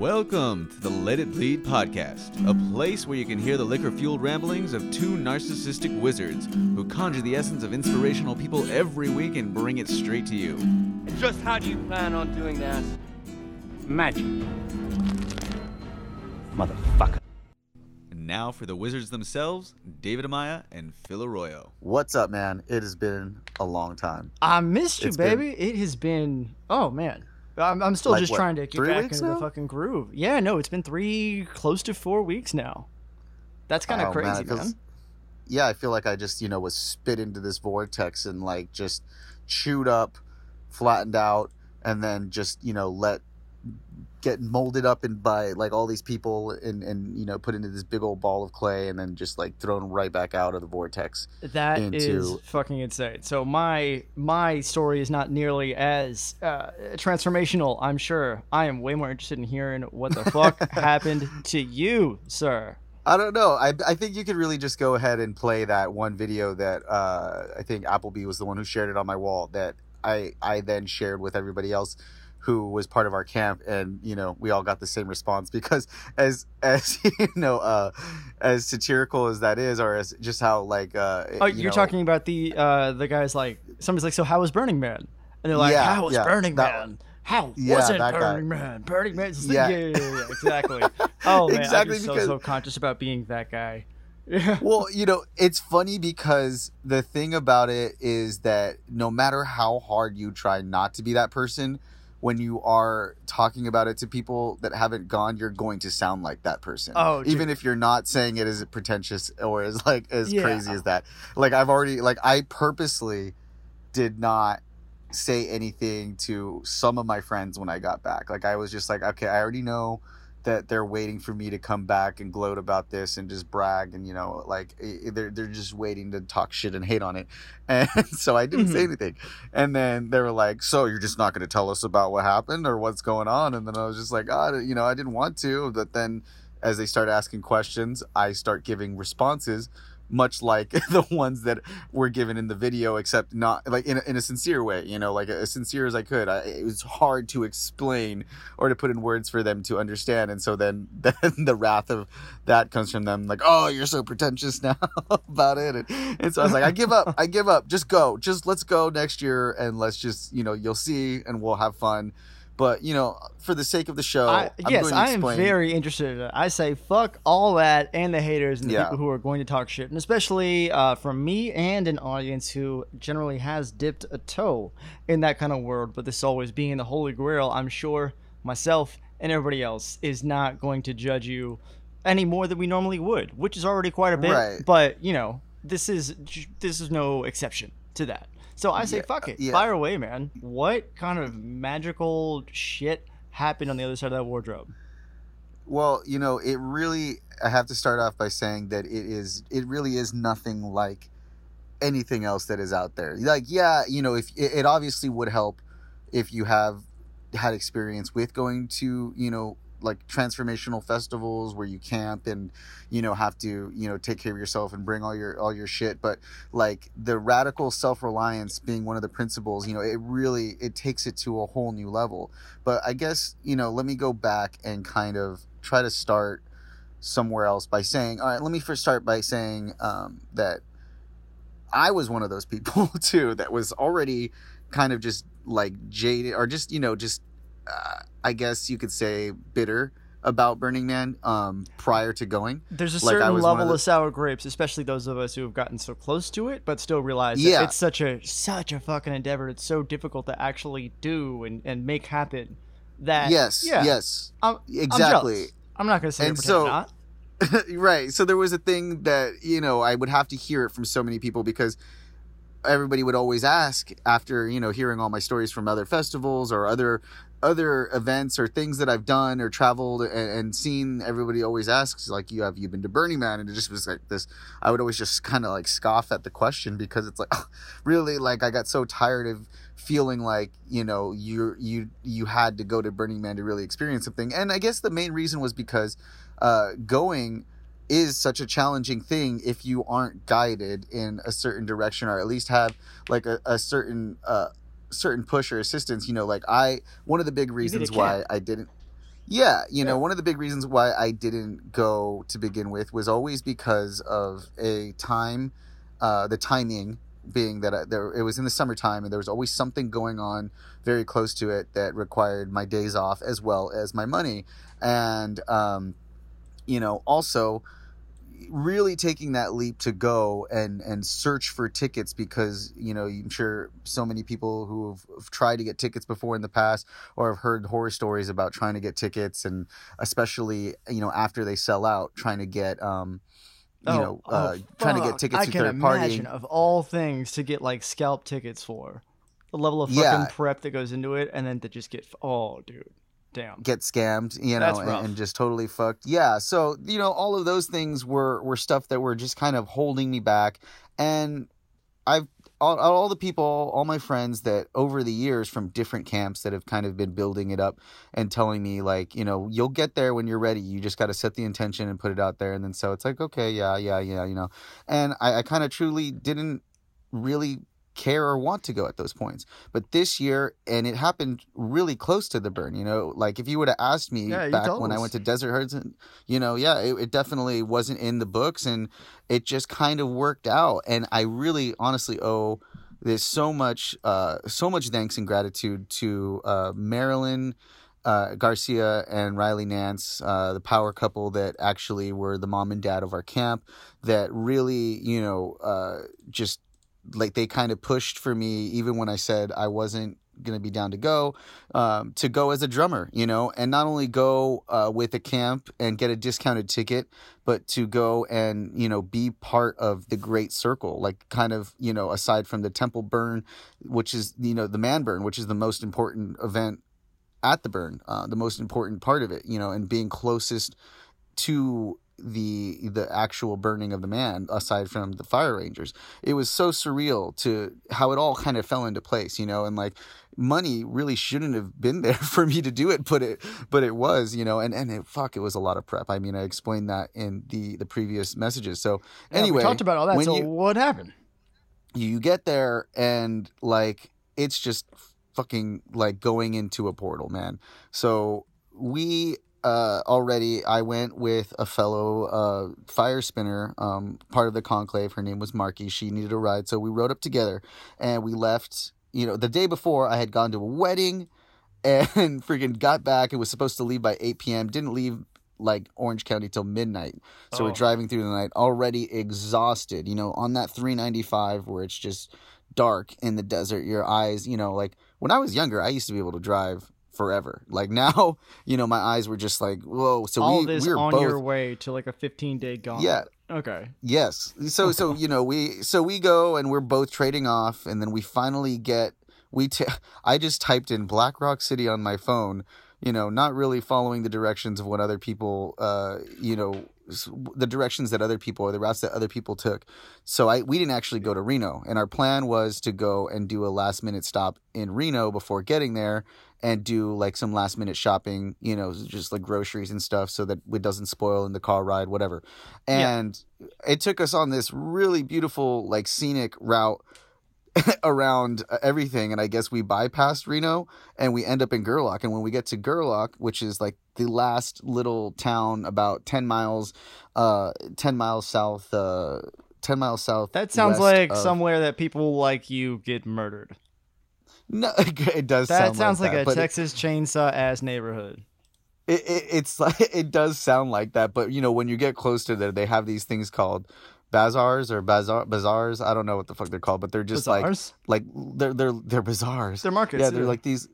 Welcome to the Let It Bleed podcast, a place where you can hear the liquor fueled ramblings of two narcissistic wizards who conjure the essence of inspirational people every week and bring it straight to you. Just how do you plan on doing that? Magic. Motherfucker. And now for the wizards themselves, David Amaya and Phil Arroyo. What's up, man? It has been a long time. I missed you, It's been- baby. It has been. Oh man, I'm, I'm still Like just what, trying to get back into now? the fucking groove. Yeah, no, it's been three, close to four weeks now. That's kind of Oh, crazy, it man. Yeah, I feel like I just, you know, was spit into this vortex and like just chewed up, flattened out, and then just, you know, let get molded up and by like all these people and and you know put into this big old ball of clay and then just like thrown right back out of the vortex. That is into- fucking insane. So my my story is not nearly as uh, transformational. I'm sure. I am way more interested in hearing what the fuck happened to you, sir. I don't know. I, I think you could really just go ahead and play that one video that uh, I think Appleby was the one who shared it on my wall that I I then shared with everybody else who was part of our camp and you know we all got the same response because as as you know uh as satirical as that is or as just how like uh Oh, you you're know, talking about the uh, the guys like somebody's like, so how was Burning Man? And they're like, Yeah, how was yeah, Burning that Man? How Yeah, wasn't that guy. Burning Man? Burning Man, Yeah. yeah, yeah, yeah, exactly. Oh man, Exactly, I'm so because- so conscious about being that guy. Yeah. well, you know, it's funny because the thing about it is that no matter how hard you try not to be that person, when you are talking about it to people that haven't gone, you're going to sound like that person. Oh, dude. even if you're not saying it as pretentious or as like as Yeah. crazy as that. Like I've already like I purposely did not say anything to some of my friends when I got back. Like I was just like, okay, I already know that they're waiting for me to come back and gloat about this and just brag and you know like eh, they're they're just waiting to talk shit and hate on it. And so i didn't say anything. And then they were like so you're just not going to tell us about what happened or what's going on? And then i was just like ah, you know i didn't want to. But then as they start asking questions i start giving responses much like the ones that were given in the video except not like in a, in a sincere way you know like as sincere as i could. I, it was hard to explain or to put in words for them to understand and so then then the wrath of that comes from them like oh you're so pretentious now about it. And, and so i was like i give up i give up. Just go. Just let's go next year and let's just you know you'll see and we'll have fun but you know for the sake of the show I, I'm yes, going to I am very interested in. I say fuck all that and the haters and the Yeah. people who are going to talk shit, and especially uh, from me and an audience who generally has dipped a toe in that kind of world. But this always being the holy grail, I'm sure myself and everybody else is not going to judge you any more than we normally would, which is already quite a bit. Right. But you know, this is this is no exception to that. So I say Yeah, fuck it, yeah. fire away, man. What kind of magical shit happened on the other side of that wardrobe? Well, you know, it really I have to start off by saying that it is it really is nothing like anything else that is out there. Like, yeah, you know, if it, it obviously would help if you have had experience with going to, you know, like transformational festivals where you camp and you know have to you know take care of yourself and bring all your all your shit. But like the radical self-reliance being one of the principles you know it really it takes it to a whole new level. But i guess you know let me go back and kind of try to start somewhere else by saying all right let me first start by saying um, that i was one of those people too that was already kind of just like jaded or just you know just uh, i guess you could say bitter about burning man um, prior to going There's a Like, certain level of the- of sour grapes, especially those of us who have gotten so close to it, but still realize Yeah. that it's such a such a fucking endeavor. It's so difficult to actually do and, and make happen. That yes yeah, yes I'm, exactly I'm. I'm not gonna say And so- not. right. So there was a thing that, you know, I would have to hear it from so many people because everybody would always ask after, you know, hearing all my stories from other festivals or other other events or things that I've done or traveled and, and seen, everybody always asks, like, you have you been to Burning Man? And it just was like this. I would always just kind of like scoff at the question because it's like, really, like, I got so tired of feeling like you know you you you had to go to Burning Man to really experience something. And I guess the main reason was because uh, going is such a challenging thing if you aren't guided in a certain direction or at least have like a, a certain uh certain push or assistance you know like i one of the big reasons why i didn't Yeah, you know, one of the big reasons why I didn't go to begin with was always because of a time, uh, the timing being that I, there it was in the summertime and there was always something going on very close to it that required my days off as well as my money, and um, you know, also really taking that leap to go and and search for tickets because you know I'm sure so many people who have, tried to get tickets before in the past or have heard horror stories about trying to get tickets and especially you know after they sell out trying to get um you know uh, trying to get tickets I to can third party. of all things to get like scalp tickets for. The level of fucking Yeah. prep that goes into it, and then to just get oh, dude, damn. get scammed, you know, and, and just totally fucked. Yeah, so you know, all of those things were were stuff that were just kind of holding me back, and I've all, all the people, all my friends that over the years from different camps that have kind of been building it up and telling me like, you know, you'll get there when you're ready. You just got to set the intention and put it out there, and then so it's like, okay, yeah, yeah, yeah, you know, and I, I kind of truly didn't really care or want to go at those points. But this year, and it happened really close to the burn, you know, like if you would have asked me Yeah, back when I went to Desert Hearts, and, you know, yeah, it, it definitely wasn't in the books and it just kind of worked out. And I really honestly owe this so much, uh, so much thanks and gratitude to uh, Marilyn. Uh, Garcia and Riley Nance, uh, the power couple that actually were the mom and dad of our camp, that really, you know, uh, just like they kind of pushed for me even when I said I wasn't going to be down to go um, to go as a drummer, you know, and not only go uh, with a camp and get a discounted ticket, but to go and you know be part of the great circle, like kind of you know aside from the temple burn, which is you know the man burn, which is the most important event at the burn, uh, the most important part of it, you know, and being closest to the the actual burning of the man aside from the fire rangers it was so surreal to how it all kind of fell into place you know and like money really shouldn't have been there for me to do it but it but it was you know and and it, fuck it was a lot of prep i mean i explained that in the the previous messages so Yeah, anyway we talked about all that. So you- what happened? you get there and like it's just fucking like going into a portal man so we uh already i went with a fellow uh fire spinner um part of the conclave. Her name was marky. She needed a ride so we rode up together and we left you know the day before i had gone to a wedding and freaking got back. And was supposed to leave by 8 p.m didn't leave like orange county till midnight. So we're Oh. driving through the night already exhausted you know on that 395 where it's just dark in the desert your eyes you know like when i was younger i used to be able to drive forever like now you know my eyes were just like whoa so all we, this we were on both your way to like a 15 day gone. yeah Okay. Yes. So so you know we so we go and we're both trading off and then we finally get we t- I just typed in Black Rock City on my phone, you know, not really following the directions of what other people uh you know the directions that other people or the routes that other people took. So I we didn't actually go to Reno and our plan was to go and do a last minute stop in Reno before getting there and do like some last minute shopping, you know, just like groceries and stuff so that it doesn't spoil in the car ride whatever. Yeah. And it took us on this really beautiful like scenic route around uh, everything and i guess we bypassed reno and we end up in gerlach and when we get to gerlach which is like the last little town about 10 miles uh 10 miles south uh 10 miles south That sounds like of- somewhere that people like you get murdered. No it does That sound sounds like, that, a but it- Texas chainsaw ass neighborhood. it, it, it's like it does sound like that but you know when you get close to there they have these things called bazaars or bazaar bazaars i don't know what the fuck they're called but they're just like Bazaars? like they're they're they're bazaars They're markets. yeah they're like these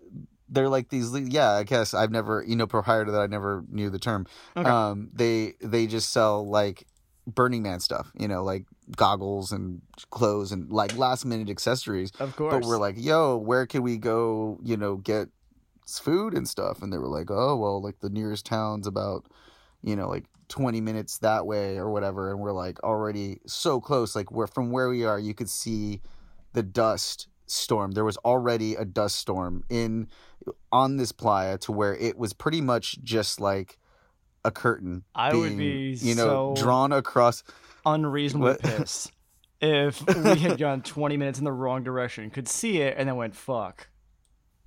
they're like these yeah i guess i've never you know prior to that i never knew the term Okay. um they they just sell like burning man stuff you know like goggles and clothes and like last minute accessories. Of course. but we're like yo where can we go you know get food and stuff? And they were like oh well like the nearest town's about you know like 20 minutes that way or whatever. And we're like already so close like we're from where we are you could see the dust storm. There was already a dust storm in on this playa to where it was pretty much just like a curtain I would be you know so- drawn across unreasonably What? pissed if we had gone 20 minutes in the wrong direction, could see it, and then went fuck.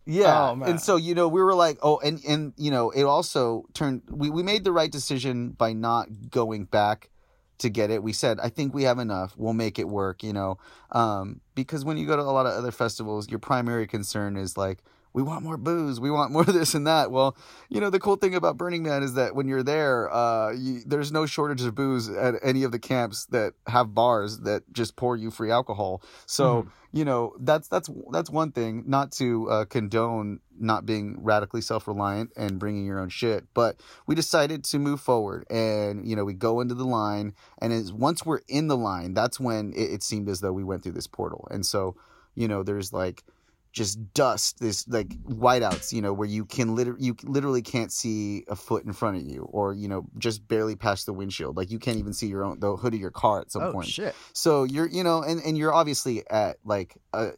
Yeah. Oh, and so, you know, we were like, oh, and, and, you know, it also turned, we, we made the right decision by not going back to get it. We said, I think we have enough. We'll make it work, you know, um, because when you go to a lot of other festivals, your primary concern is like, we want more booze. We want more of this and that. Well, you know, the cool thing about Burning Man is that when you're there, uh, you, there's no shortage of booze at any of the camps that have bars that just pour you free alcohol. So, you know, that's, that's, that's one thing not to uh, condone not being radically self-reliant and bringing your own shit, but we decided to move forward and, you know, we go into the line and as once we're in the line, that's when it, it seemed as though we went through this portal. And so, you know, there's like, just dust, this like whiteouts, you know, where you can literally you literally can't see a foot in front of you, or you know, just barely past the windshield. Like you can't even see your own the hood of your car at some Oh point. shit. So you're you know, and and you're obviously at like uh,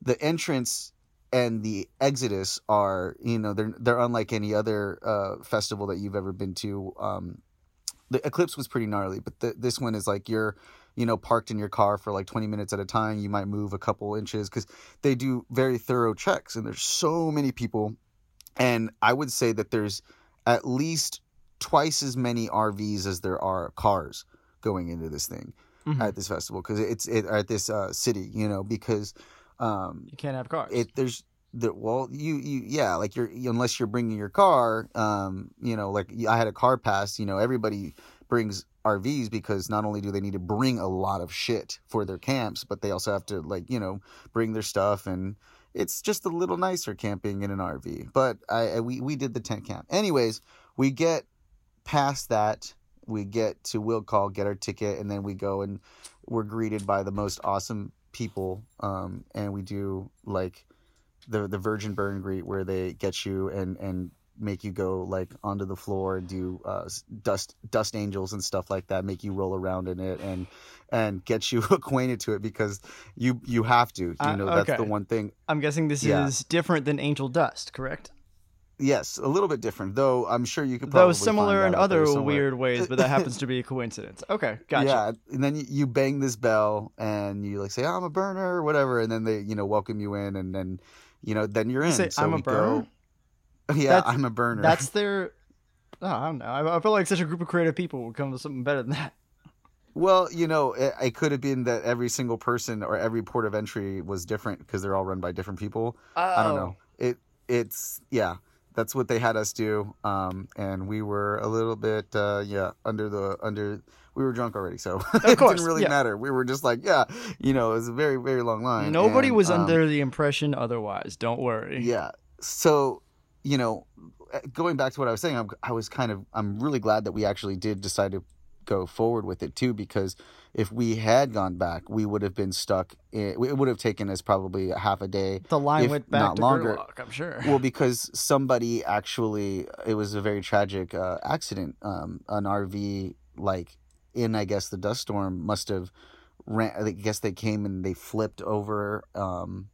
the entrance and the exodus are you know they're they're unlike any other uh, festival that you've ever been to. Um, the eclipse was pretty gnarly, but the, this one is like you're you know parked in your car for like 20 minutes at a time. You might move a couple inches because they do very thorough checks, and there's so many people. And I would say that there's at least twice as many RVs as there are cars going into this thing Mhm. at this festival because it's it, at this uh, city, you know, because um, You can't have cars. it there's the well you you yeah like you're unless you're bringing your car um you know like I had a car pass you know everybody brings RVs because not only do they need to bring a lot of shit for their camps but they also have to like you know bring their stuff and it's just a little nicer camping in an RV but I, I we we did the tent camp. Anyways we get past that. We get to will call get our ticket and then we go and we're greeted by the most awesome people um and we do like the the virgin burn greet where they get you and and make you go like onto the floor and do uh, dust dust angels and stuff like that make you roll around in it and and get you acquainted to it because you you have to you Uh, know that's the one thing I'm guessing this Yeah. is different than Angel Dust, correct? yes a little bit different though i'm sure you could probably Though similar in that out there other weird ways, but that happens to be a coincidence. Okay, gotcha. Yeah, and then you, bang this bell and you like say I'm a burner or whatever, and then they you know welcome you in, and then you know then you're in. say, so "I'm a burner"? Go, yeah, That's- I'm a burner. That's their. Oh, I don't know. I, I feel like such a group of creative people would come to something better than that. well, you know, it, it could have been that every single person or every port of entry was different because they're all run by different people. I don't Oh. know. It it's yeah. That's what they had us do, um, and we were a little bit, uh, yeah, under the under. We were drunk already, so it course, didn't really yeah. matter. We were just like, yeah, you know, it was a very, very long line. Nobody and, was um, under the impression otherwise. Don't worry. Yeah. So, you know, going back to what I was saying, I'm, I was kind of, I'm really glad that we actually did decide to go forward with it too, because if we had gone back, we would have been stuck. In, it would have taken us probably a half a day. The line went back not to longer. Gridlock, I'm sure. Well, because somebody actually, it was a very tragic uh, accident. Um, an RV, like in, I guess, the dust storm, must have ran. I guess they came and they flipped over, um,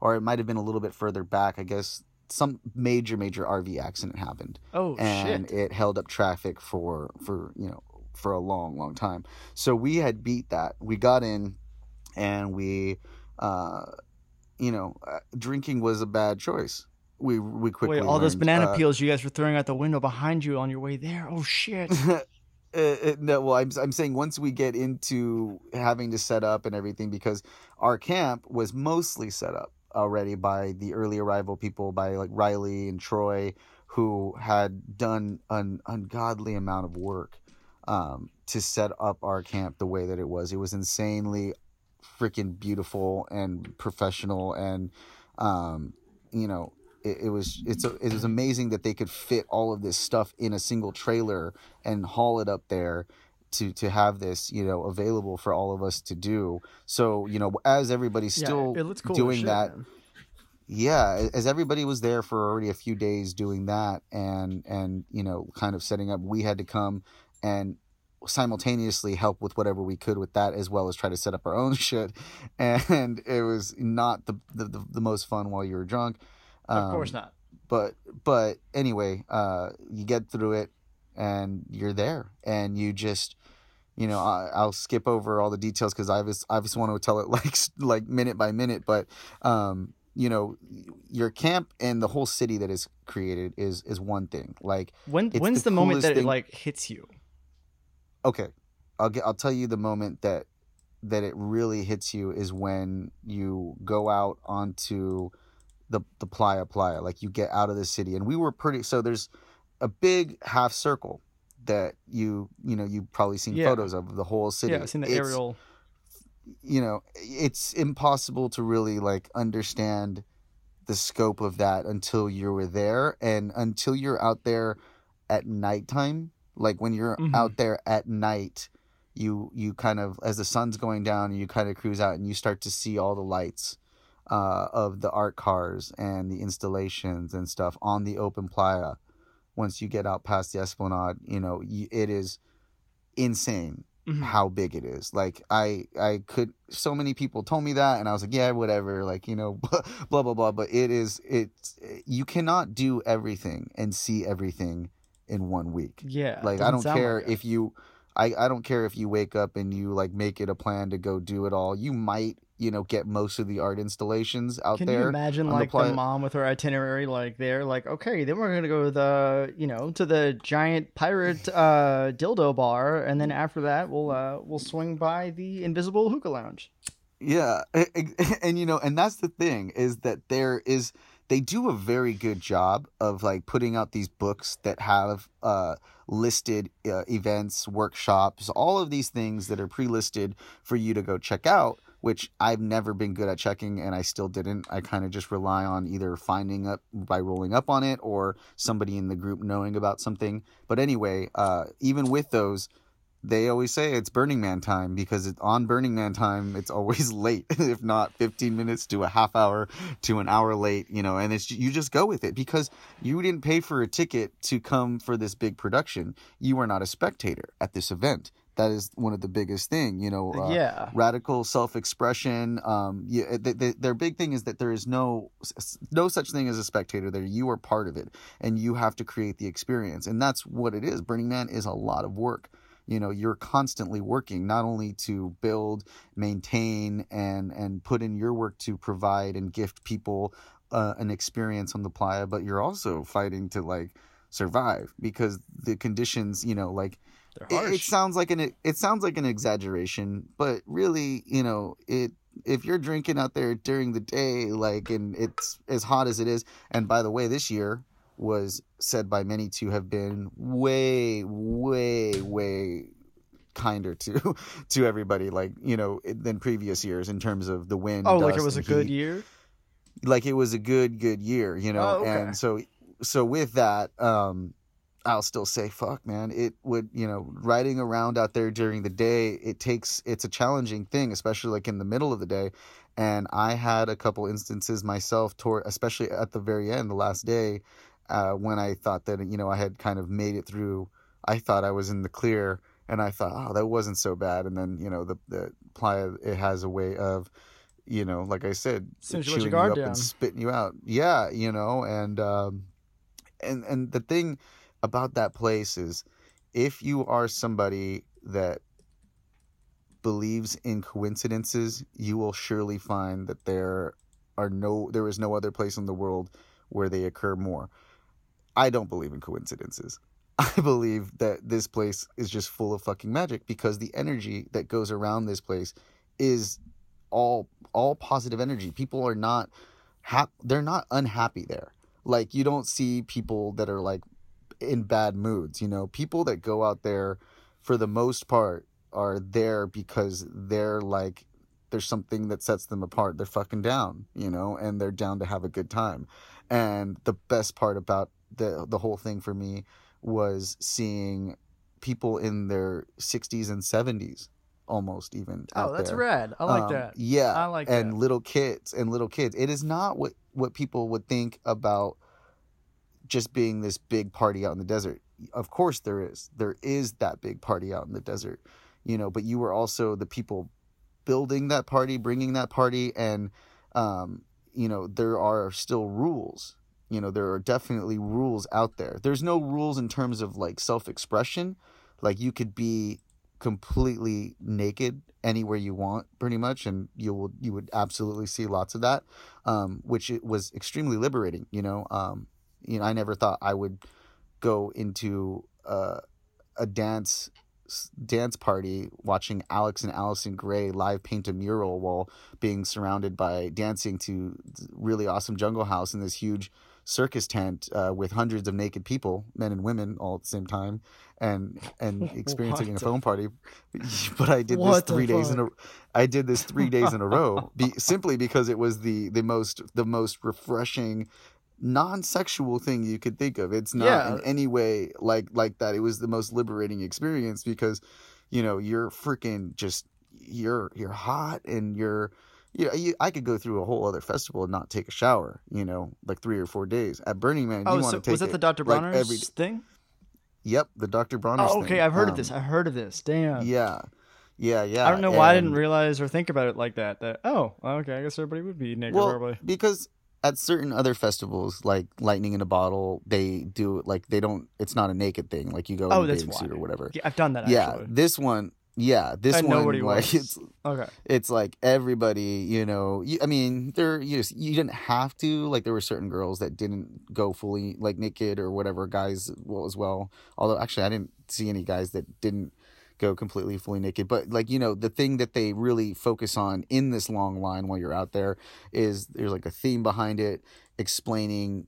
or it might have been a little bit further back. I guess some major, major RV accident happened, oh and shit! it held up traffic for for you know for a long, long time. So we had beat that. We got in, and we, uh, you know, uh, drinking was a bad choice. We we quickly Wait, all those banana uh, peels you guys were throwing out the window behind you on your way there. Oh shit! uh, uh, no, well, I'm I'm saying once we get into having to set up and everything, because our camp was mostly set up already by the early arrival people, by like Riley and Troy, who had done an ungodly amount of work um, to set up our camp the way that it was. It was insanely freaking beautiful and professional, and um, you know, it, it was it's it was amazing that they could fit all of this stuff in a single trailer and haul it up there to to have this you know available for all of us to do. So you know, as everybody's still yeah, cool doing shit, that man. yeah as everybody was there for already a few days doing that and and you know kind of setting up we had to come and simultaneously help with whatever we could with that as well as try to set up our own shit and it was not the the, the, the most fun while you were drunk Of course Um, not. but but anyway uh you get through it and you're there and you just you know I, i'll skip over all the details because i just i just want to tell it like like minute by minute but um you know, your camp and the whole city that is created is is one thing. Like, When when's the the, moment that thing- it like hits you? okay, I'll get I'll tell you the moment that that it really hits you is when you go out onto the the playa playa like you get out of the city and we were pretty so there's a big half circle that you you know you've probably seen Yeah. photos of the whole city Yeah, I've seen the It's- aerial. you know it's impossible to really like understand the scope of that until you were there and until you're out there at nighttime like when you're Mhm. out there at night you you kind of as the sun's going down and you kind of cruise out and you start to see all the lights uh, of the art cars and the installations and stuff on the open playa once you get out past the esplanade you know it is insane Mhm. how big it is. Like I I could so many people told me that and I was like, yeah, whatever, like, you know, blah blah blah, but it is it's you cannot do everything and see everything in one week. Yeah. Like I don't care like if you I, I don't care if you wake up and you like make it a plan to go do it all. You might, you know, get most of the art installations out Can there. you imagine on the like the, mom with her itinerary like there like okay then we're gonna go to the you know to the giant pirate uh dildo bar and then after that we'll uh we'll swing by the invisible hookah lounge Yeah, e- and you know, and that's the thing is that there is they do a very good job of like putting out these books that have uh listed uh, events, workshops, all of these things that are pre-listed for you to go check out, which I've never been good at checking and I still didn't. I kind of just rely on either finding up by rolling up on it or somebody in the group knowing about something. But anyway, uh even with those they always say it's Burning Man time because it, on Burning Man time it's always late, if not 15 minutes to a half hour to an hour late, you know, and it's you just go with it because you didn't pay for a ticket to come for this big production. You are not a spectator at this event. That is one of the biggest thing, you know. uh, yeah. radical self-expression um yeah, th th their big thing is that there is no no such thing as a spectator there. You are part of it and you have to create the experience and that's what it is. Burning man is a lot of work. You know you're constantly working not only to build maintain and and put in your work to provide and gift people uh, an experience on the playa but you're also fighting to like survive because the conditions you know like it, it sounds like an it sounds like an exaggeration, but really, you know, it if you're drinking out there during the day, like and it's as hot as it is, and by the way, this year was said by many to have been way, way, way kinder to to everybody, like you know, than previous years in terms of the wind. oh like it was a and good year like it was a good good year you know Oh, okay. and so so with that um i'll still say fuck man it would you know riding around out there during the day it takes it's a challenging thing especially like in the middle of the day and i had a couple instances myself toward especially at the very end the last day uh when i thought that you know i had kind of made it through i thought i was in the clear and i thought oh that wasn't so bad and then you know the the playa it has a way of you know, like I said, Soon as you chewing guard up down. and spitting you out. Yeah, you know, and um, and and the thing about that place is, if you are somebody that believes in coincidences, you will surely find that there are no, there is no other place in the world where they occur more. I don't believe in coincidences. I believe that this place is just full of fucking magic because the energy that goes around this place is all all positive energy. People are not hap- they're not unhappy there. Like you don't see people that are like in bad moods, you know. People that go out there for the most part are there because they're like there's something that sets them apart. They're fucking down, you know, and they're down to have a good time. And the best part about the the whole thing for me was seeing people in their 60s and 70s almost even oh that's there. rad i like Um, that Yeah, I like and that. little kids and little kids. It is not what what people would think about just being this big party out in the desert. Of course there is. There is that big party out in the desert. You know, but you were also the people building that party, bringing that party and um you know, there are still rules. You know, there are definitely rules out there. There's no rules in terms of like self-expression. Like you could be completely naked anywhere you want pretty much and you will you would absolutely see lots of that um which it was extremely liberating you know um you know i never thought i would go into uh, a dance dance party watching Alex and Allyson Grey live paint a mural while being surrounded by dancing to really awesome Jungle House in this huge circus tent uh, with hundreds of naked people, men and women, all at the same time, and and experiencing a phone party. But I did this three days in a fuck? I did this three days in a row, be, simply because it was the the most the most refreshing non-sexual thing you could think of it's not Yeah. in any way like like that it was the most liberating experience because you know you're freaking just you're you're hot and you're you know, you, I could go through a whole other festival and not take a shower, you know, like three or four days. At Burning Man, Oh, you want so to take was that the Dr. like, Bronner's every- thing? Yep, the Dr. Bronner's Oh, okay. thing. I've heard of Um, this. I heard of this. Damn. Yeah, yeah, yeah. I don't know why I didn't realize or think about it like that. That oh, okay. I guess everybody would be naked well, probably. because at certain other festivals, like Lightning in a Bottle, they do like they don't. It's not a naked thing. Like you go Oh, in a bathing suit or whatever. Yeah, I've done that. yeah, Actually. this one. Yeah, this one. like was. it's Okay. it's like everybody you know you, i mean there you just, you didn't have to like there were certain girls that didn't go fully like naked or whatever guys well as well although actually i didn't see any guys that didn't go completely fully naked but like you know the thing that they really focus on in this long line while you're out there is there's like a theme behind it explaining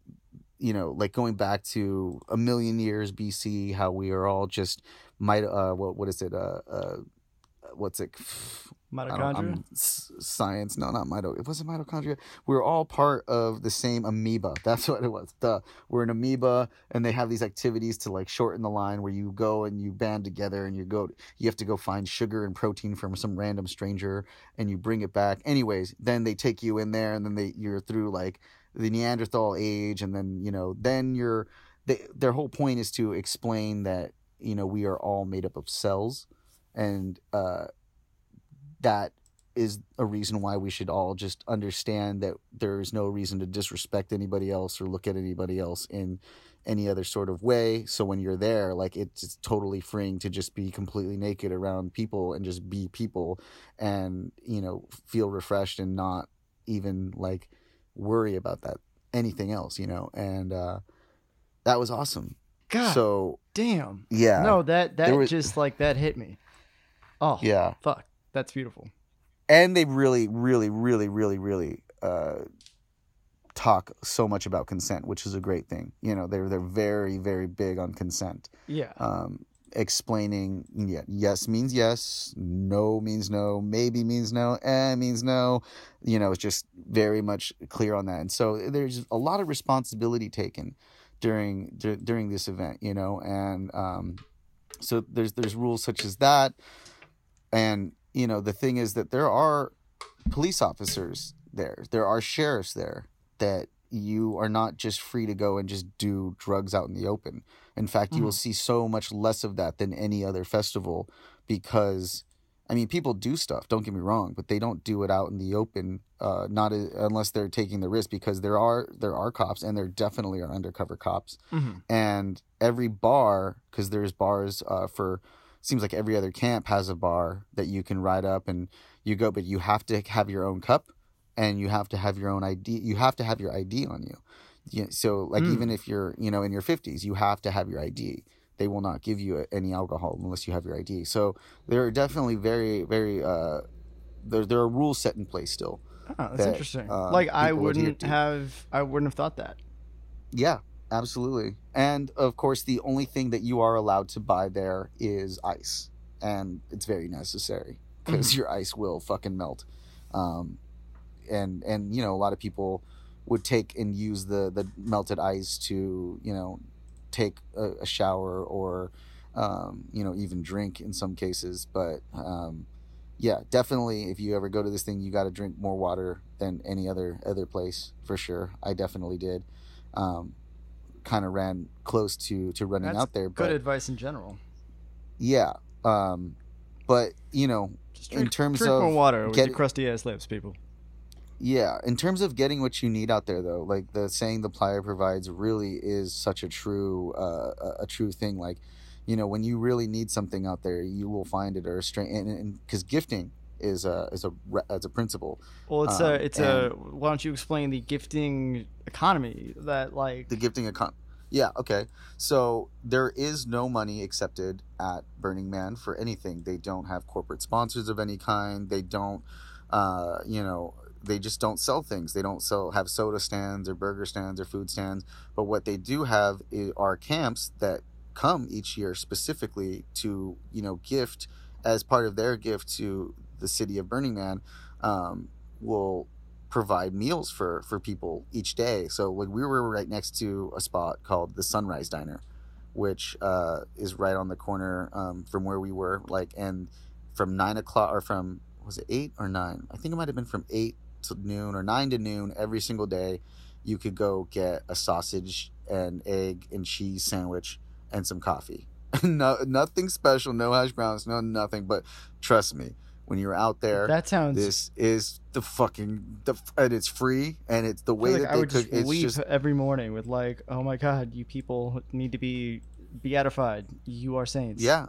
you know like going back to a million years bc how we are all just might uh what what is it uh uh what's it Mitochondria. Science. No, not mito. It wasn't mitochondria. We're all part of the same amoeba. That's what it was. Duh. We're an amoeba, and they have these activities to like shorten the line where you go and you band together and you go. You have to go find sugar and protein from some random stranger, and you bring it back. Anyways, then they take you in there, and then they you're through like the Neanderthal age, and then you know then you're. They, their whole point is to explain that you know we are all made up of cells, and uh that is a reason why we should all just understand that there is no reason to disrespect anybody else or look at anybody else in any other sort of way. So when you're there, like it's, it's totally freeing to just be completely naked around people and just be people and, you know, feel refreshed and not even like worry about that anything else, you know. And uh that was awesome. God So damn. yeah. No, that that was- just like that hit me. Oh Yeah. fuck. That's beautiful. and they really really really really really uh talk so much about consent which is a great thing you know they're they're very very big on consent Yeah. um explaining yeah yes means yes no means no maybe means no eh means no you know it's just very much clear on that and so there's a lot of responsibility taken during dur- during this event you know and um so there's there's rules such as that and you know the thing is that there are police officers there. There are sheriffs there that you are not just free to go and just do drugs out in the open. In fact you will see so much less of that than any other festival because i mean people do stuff don't get me wrong but they don't do it out in the open uh, not a, unless they're taking the risk because there are there are cops and there definitely are undercover cops. Mhm. and every bar because there's bars uh, for seems like every other camp has a bar that you can ride up and you go but you have to have your own cup and you have to have your own id you have to have your id on you yeah, so like Mm. even if you're you know in your 50s you have to have your id they will not give you any alcohol unless you have your id so there are definitely very very uh there, there are rules set in place still Oh, that's that, interesting. uh, like I wouldn't have I wouldn't have thought that. Yeah, absolutely. And of course, the only thing that you are allowed to buy there is ice, and it's very necessary because your ice will fucking melt. Um, and and you know a lot of people would take and use the the melted ice to you know take a, a shower or um, you know even drink in some cases, but um, yeah, definitely. If you ever go to this thing, you got to drink more water than any other other place for sure. I definitely did. Um, kind of ran close to to running That's out there, But, Good advice in general. yeah. Um, but you know, Just in terms drink more of water with get- your crusty ass lips, people. Yeah, in terms of getting what you need out there, though, like the saying "the playa provides" really is such a true, uh, a- a true thing. Like, you know when you really need something out there you will find it or a strange and because gifting is a is a as a principle Well, it's Um, a it's a. Why don't you explain the gifting economy that like? the gifting account yeah okay so there is no money accepted at burning man for anything they don't have corporate sponsors of any kind they don't uh, you know they just don't sell things they don't sell have soda stands or burger stands or food stands but what they do have are camps that come each year specifically to you know gift as part of their gift to the city of burning man um, will provide meals for for people each day. So like we were right next to a spot called the Sunrise Diner, which uh, is right on the corner um, from where we were. Like and from nine o'clock or from was it eight or nine? I think it might have been from eight to noon or nine to noon every single day. You could go get a sausage and egg and cheese sandwich and some coffee. no, nothing special, no hash browns, no nothing. But trust me, when you're out there, That sounds. this is the fucking the and it's free and it's the way like that I they would cook. just weep just every morning with like, oh my god, you people need to be beatified. You are saints. yeah,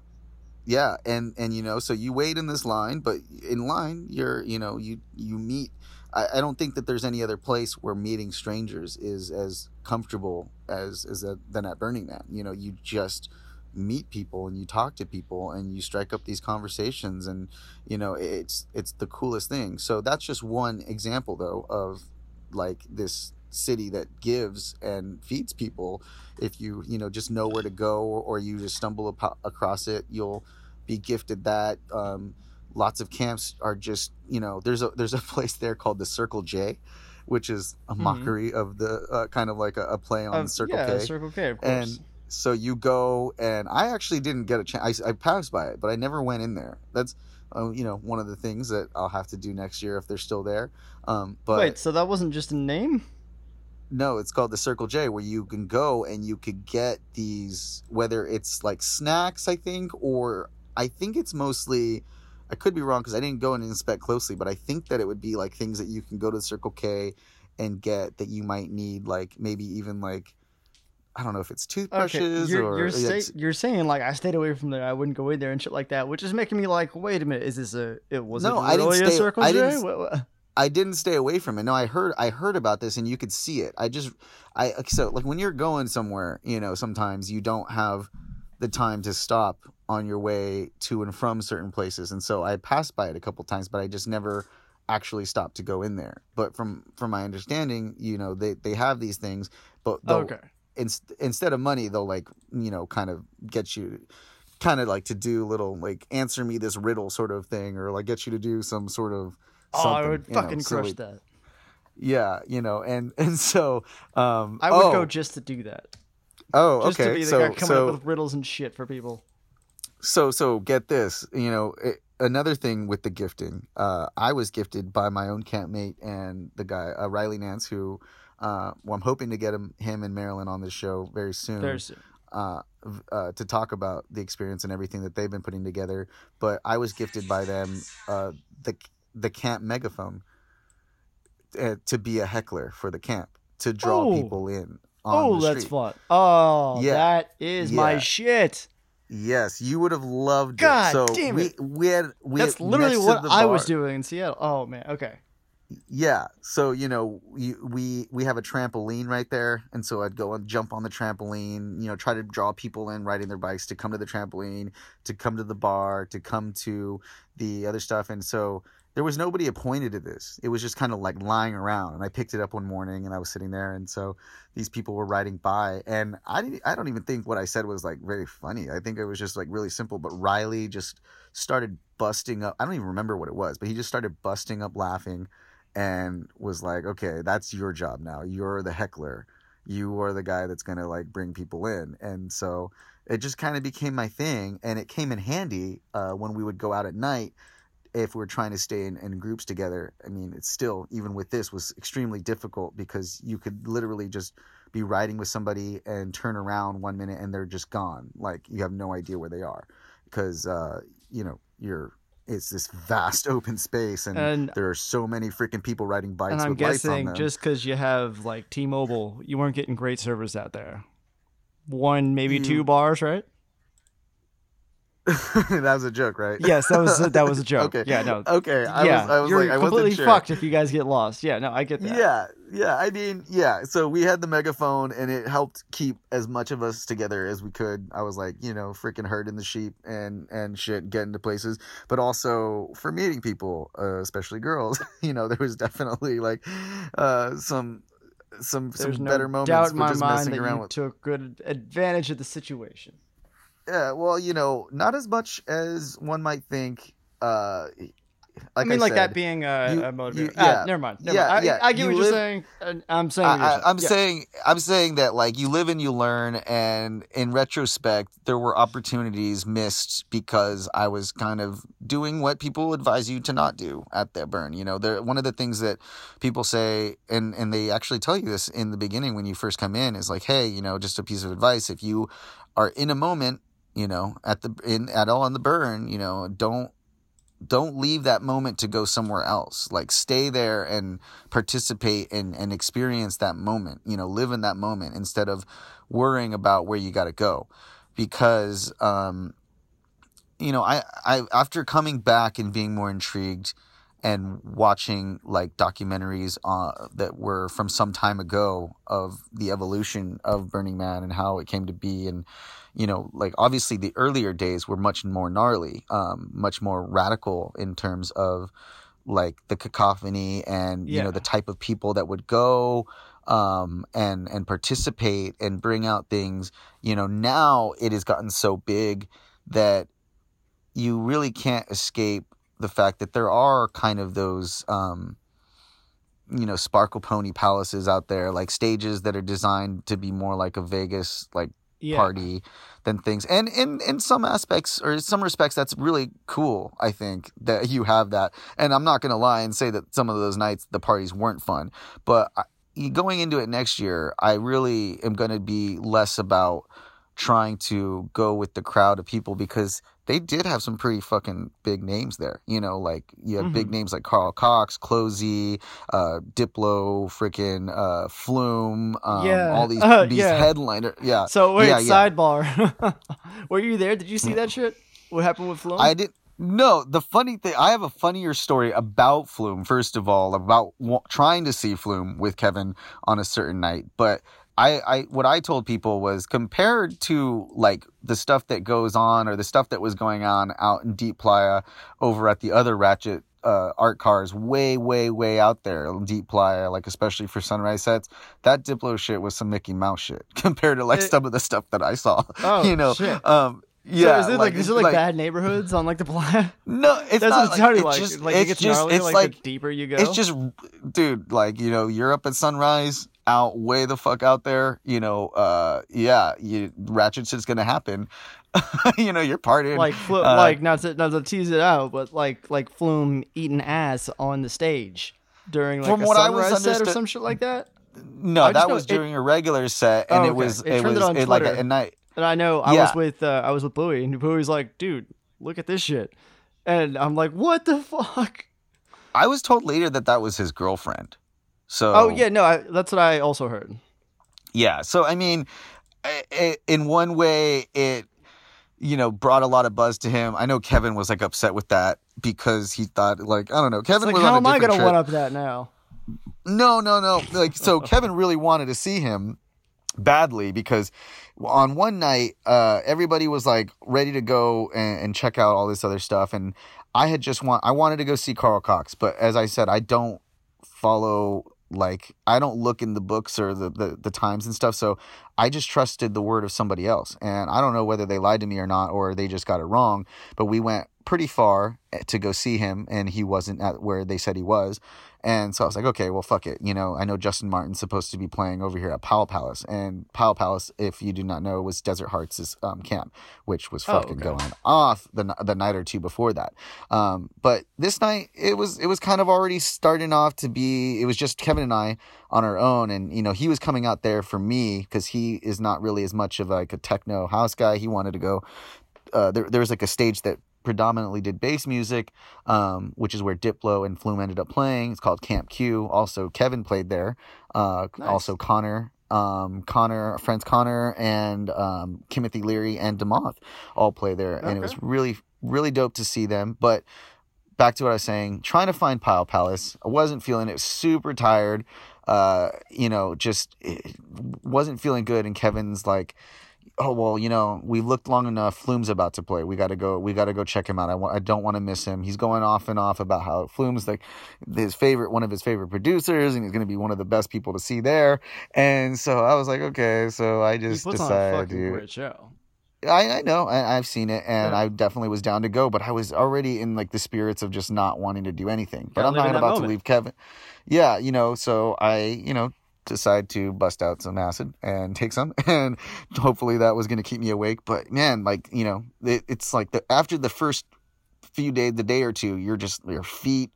yeah, and and you know, so you wait in this line, but in line, you're you know you you meet. I, I don't think that there's any other place where meeting strangers is as comfortable as as a, than at Burning Man. You know, you just meet people and you talk to people and you strike up these conversations and you know it's it's the coolest thing so that's just one example though of like this city that gives and feeds people if you you know just know where to go or, or you just stumble ap- across it you'll be gifted that um, lots of camps are just you know there's a there's a place there called the circle j which is a Mhm. mockery of the uh, kind of like a, a play on Um, circle yeah, k Circle K, of course. and so you go and i actually didn't get a chance I, I passed by it but i never went in there that's uh, you know one of the things that i'll have to do next year if they're still there um, but Wait, so that wasn't just a name? no it's called the circle j where you can go and you could get these whether it's like snacks i think or i think it's mostly i could be wrong because i didn't go and inspect closely but i think that it would be like things that you can go to the circle k and get that you might need like maybe even like i don't know if it's Okay, toothbrushes you're or you're, say, it's- you're saying like I stayed away from there. I wouldn't go in there and shit like that, which is making me like, wait a minute, is this a? It was No, I didn't stay- Circle I didn't- What- what- I didn't stay away from it. No, I heard I heard about this and you could see it. I just I so like when you're going somewhere, you know, sometimes you don't have the time to stop on your way to and from certain places. And so I passed by it a couple times, but I just never actually stopped to go in there. But from from my understanding, you know, they they have these things, but okay. Ins- instead of money, they'll like, you know, kind of get you kind of like to do little like answer me this riddle sort of thing or like get you to do some sort of Oh, I would you know, fucking silly crush that. yeah, you know, and and so um I would oh, go just to do that. oh Just okay. to be the so guy coming so, up with riddles and shit for people. so so get this, you know, it, another thing with the gifting. Uh I was gifted by my own campmate and the guy uh, Riley Nance who uh well, I'm hoping to get him him and Marilyn on this show very soon. Very soon. uh, uh, to talk about the experience and everything that they've been putting together. But I was gifted by them uh, the the camp megaphone uh, to be a heckler for the camp to draw Oh. people in. Oh, that's fun. Oh, Yeah. that is my shit. Yes, you would have loved God it. So damn we it. we had we That's had- literally what I was doing in Seattle. Oh man, okay. Yeah. So you know, we we have a trampoline right there, and so I'd go and jump on the trampoline. You know, try to draw people in riding their bikes to come to the trampoline, to come to the bar, to come to the other stuff, and so there was nobody appointed to this. It was just kind of like lying around, and I picked it up one morning, and I was sitting there, and so these people were riding by, and I didn't, I don't even think what I said was like very funny. I think it was just like really simple. But Riley just started busting up. I don't even remember what it was, but he just started busting up laughing and was like, okay, that's your job now. You're the heckler. You are the guy that's going to like bring people in. And so it just kind of became my thing. And it came in handy uh, when we would go out at night if we were trying to stay in, in groups together. I mean, it's still, even with this, was extremely difficult because you could literally just be riding with somebody and turn around one minute and they're just gone. Like you have no idea where they are because, uh, you know, you're. It's this vast open space, and And there are so many freaking people riding bikes and I'm with lights on guessing just because you have like T-Mobile, you weren't getting great service out there. One, maybe two mm. bars, right? that was a joke, right? Yes, that was that was a joke. Okay. Yeah, no. Okay. I yeah, was, I was you're like, I completely sure. fucked if you guys get lost. Yeah, no, I get that. Yeah, yeah. I mean, yeah. So we had the megaphone, and it helped keep as much of us together as we could. I was like, you know, freaking herding the sheep and and shit, getting to places, but also for meeting people, uh, especially girls. you know, there was definitely like uh, some some There's some no better moments doubt in my just mind messing that around you with. took good advantage of the situation. Yeah, well, you know, not as much as one might think. Uh, like I mean, like said, that being a, you- a motivator. you- ah, yeah. never mind. Never Yeah, mind. I, yeah, I get you what you're saying. I'm saying. I, I, I'm Yeah. saying I'm saying that like you live and you learn, and in retrospect, there were opportunities missed because I was kind of doing what people advise you to not do at that burn. You know, there one of the things that people say, and and they actually tell you this in the beginning when you first come in, is like, hey, you know, just a piece of advice: if you are in a moment, you know, at the in at all on the burn, you know, don't don't leave that moment to go somewhere else. Like stay there and participate and, and experience that moment, you know, live in that moment instead of worrying about where you got to go. Because, um, you know, I, I, after coming back and being more intrigued and watching like documentaries uh, that were from some time ago of the evolution of Burning Man and how it came to be and, you know, like obviously the earlier days were much more gnarly, um, much more radical in terms of like the cacophony and you know the type of people that would go um, and and participate and bring out things. You know, now it has gotten so big that you really can't escape the fact that there are kind of those. Um, you know, sparkle pony palaces out there, like stages that are designed to be more like a Vegas, like yeah. party than things and in in some aspects or in some respects that's really cool i think that you have that and i'm not going to lie and say that some of those nights the parties weren't fun but I, going into it next year i really am going to be less about trying to go with the crowd of people because they did have some pretty fucking big names there. You know, like you have big names like Carl Cox, Closey, uh, Diplo, freaking uh, Flume, um, Yeah. all these Uh, these yeah. headliner. Yeah, So wait, yeah, yeah. sidebar. Were you there? Did you see that shit? What happened with Flume? I didn't. No, the funny thing, I have a funnier story about Flume, first of all, about w- trying to see Flume with Kevin on a certain night. But I, I, what I told people was compared to like the stuff that goes on or the stuff that was going on out in Deep Playa over at the other Ratchet uh, art cars way, way, way out there in Deep Playa, like especially for sunrise sets. That Diplo shit was some Mickey Mouse shit compared to like It- some of the stuff that I saw. Oh, you know, shit. um, yeah. So is it like, is it like, bad neighborhoods on like the playa? No, it's That's not what it's sounding it's like. Just, like it's it just, gnarly, it's like, like, the deeper you go. it's just, dude, like you know, you're at sunrise, out way the fuck out there. You know, uh, yeah, you ratchet shit's gonna happen. you know, you're partying. like flu- uh, like not to not to tease it out, but like like Flume eating ass on the stage during like From a what I was sunrise set or some shit like that. no, that know was it- during a regular set, and Oh, it was It it, was on it, like at night. And I know I Yeah. was with uh, I was with Bowie, and Bowie's like, dude, look at this shit, and I'm like, what the fuck? I was told later that that was his girlfriend. So Oh yeah, no, I, that's what I also heard. Yeah. So I mean, i- i- in one way, it you know brought a lot of buzz to him. I know Kevin was like upset with that because he thought like I don't know. Kevin like, how am I gonna trip. one up that now? No, no, no. Like so, Kevin really wanted to see him badly because on one night, uh, everybody was like ready to go and, and check out all this other stuff, and I had just want I wanted to go see Carl Cox, but as I said, I don't follow like I don't look in the books or the, the the times and stuff, so I just trusted the word of somebody else, and I don't know whether they lied to me or not, or they just got it wrong. But we went pretty far eh, to go see him, and he wasn't at where they said he was. And so I was like, okay, well, fuck it. You know, I know Justin Martin's supposed to be playing over here at Powell Palace. And Powell Palace, if you do not know, was Desert Hearts' um, camp, which was Oh, fucking okay. going off the, the night or two before that. Um, but this night, it was it was kind of already starting off to be, it was just Kevin and I on our own. And, you know, he was coming out there for me because he is not really as much of like a techno house guy. He wanted to go uh, there, there was like a stage that predominantly did bass music, um, which is where Diplo and Flume ended up playing. It's called Camp Q. Also, Kevin played there. Uh, Nice. Also, Connor um, Connor, friends Connor and um, Timothy Leary and Demoth all play there, and it was really really dope to see them. But back to what I was saying, trying to find Pile Palace, I wasn't feeling it. Super tired. Uh, you know, just wasn't feeling good. And Kevin's like, oh well, you know, we've looked long enough. Flume's about to play. We got to go. We got to go check him out. I want. I don't want to miss him. He's going off and off about how Flume's like his favorite, one of his favorite producers, and he's going to be one of the best people to see there. And so I was like, okay. So I just puts on a decided to. show. I, I know I, I've seen it and Yeah. I definitely was down to go, but I was already in like the spirits of just not wanting to do anything. But Gotta I'm not about to leave Kevin. Yeah, you know, so I, you know, decide to bust out some acid and take some, and hopefully that was going to keep me awake. But man, like you know, it, it's like the after the first few days, the day or two, you're just your feet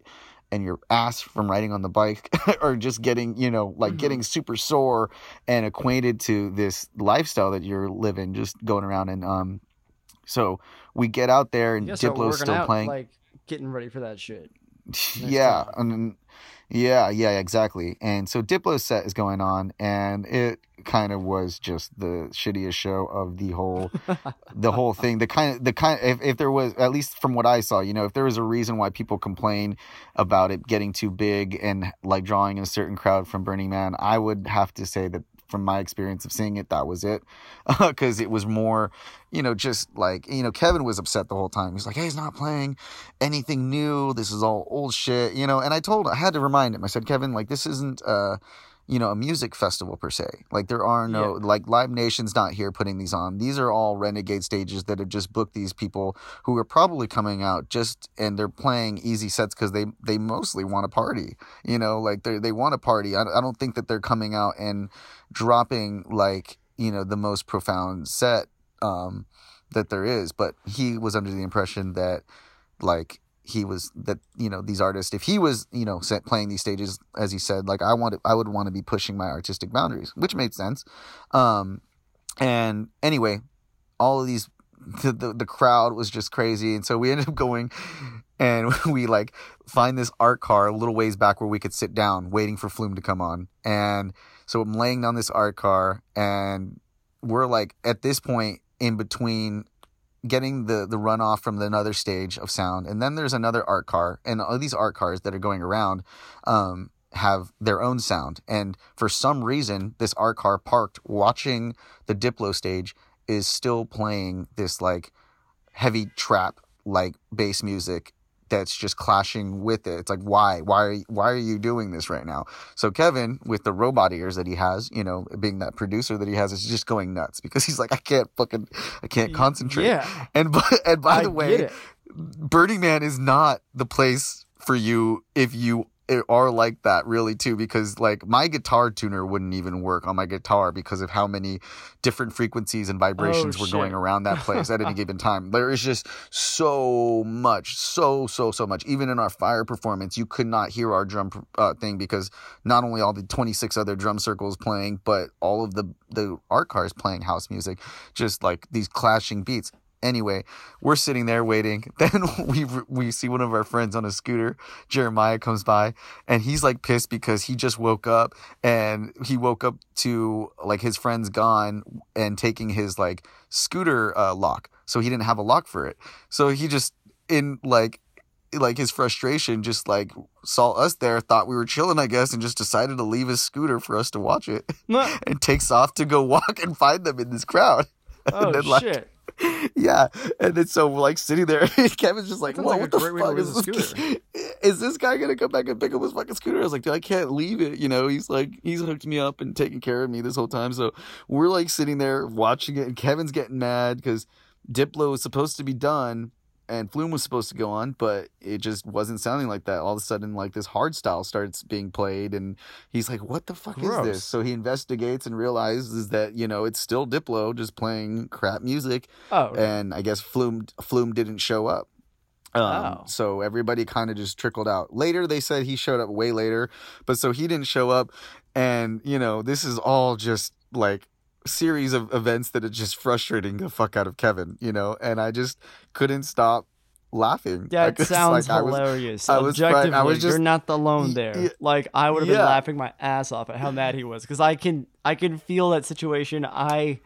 and your ass from riding on the bike are just getting, you know, like Mhm. getting super sore and acquainted to this lifestyle that you're living, just going around and um. So we get out there and You Diplo's working still out, playing. like getting ready for that shit. yeah, time. and yeah, yeah, exactly. And so Diplo's set is going on, and it kind of was just the shittiest show of the whole, the whole thing. The kind of the kind if if there was at least from what I saw, you know, if there was a reason why people complain about it getting too big and like drawing a certain crowd from Burning Man, I would have to say that from my experience of seeing it, that was it, because it was more, you know, just like you know, Kevin was upset the whole time. He's like, "Hey, he's not playing." anything new. This is all old shit, you know. And I told, I had to remind him. I said, Kevin, like this isn't, uh, you know, a music festival per se. Like there are no, like Live Nation's not here putting these on. These are all renegade stages that have just booked these people who are probably coming out just and they're playing easy sets because they they mostly want to party. You know, like they they want to party. I, I don't think that they're coming out and dropping like you know the most profound set um that there is. But he was under the impression that like he was that you know these artists if he was you know playing these stages as he said like i wanted i would want to be pushing my artistic boundaries which made sense. Um and anyway all of these the, the, the crowd was just crazy. And so we ended up going and we like find this art car a little ways back where we could sit down waiting for flume to come on. And so i'm laying down this art car and we're like at this point in between getting the the runoff from the another stage of sound and then there's another art car and all these art cars that are going around um have their own sound. And for some reason this art car parked watching the diplo stage is still playing this like heavy trap like bass music that's just clashing with it. It's like why? Why are you, why are you doing this right now? So Kevin with the robot ears that he has, you know, being that producer that he has is just going nuts because he's like I can't fucking I can't concentrate. Yeah. And by, and by I the way. Burning Man is not the place for you if you are like that really too because like my guitar tuner wouldn't even work on my guitar because of how many different frequencies and vibrations Oh, were shit. going around that place at any given time. There is just so much so so so much. Even in our fire performance you could not hear our drum uh, thing because not only all the 26 other drum circles playing but all of the the art cars playing house music. Just like these clashing beats Anyway, we're sitting there waiting. Then we we see one of our friends on a scooter. Jeremiah comes by, and he's like pissed because he just woke up and he woke up to like his friend's gone and taking his like scooter uh, lock, so he didn't have a lock for it. So he just in like like his frustration just like saw us there thought we were chilling i guess and just decided to leave his scooter for us to watch it and takes off to go walk and find them in this crowd oh then, like, shit. yeah, and then so we're like sitting there, Kevin's just like, Sounds like what the great way to fuck is this? Is this guy gonna come back and pick up his fucking scooter?" I was like, "Dude, I can't leave it." You know, he's like, he's hooked me up and taking care of me this whole time. So we're like sitting there watching it, and Kevin's getting mad because Diplo is supposed to be done. And Flume was supposed to go on, but it just wasn't sounding like that. All of a sudden, like this hard style starts being played, and he's like, "What the fuck is this?" So he investigates and realizes that you know it's still Diplo just playing crap music, Oh, and I guess Flume Flume didn't show up. Um, Oh. So everybody kind of just trickled out. Later, they said he showed up way later, but so he didn't show up, and you know this is all just like series of events that are just frustrating the fuck out of Kevin, you know, and I just couldn't stop laughing. That Because, sounds like, I was- hilarious. I was. I was just- you're not alone there. like I would have been yeah. laughing my ass off at how mad he was because I can I can feel that situation. I,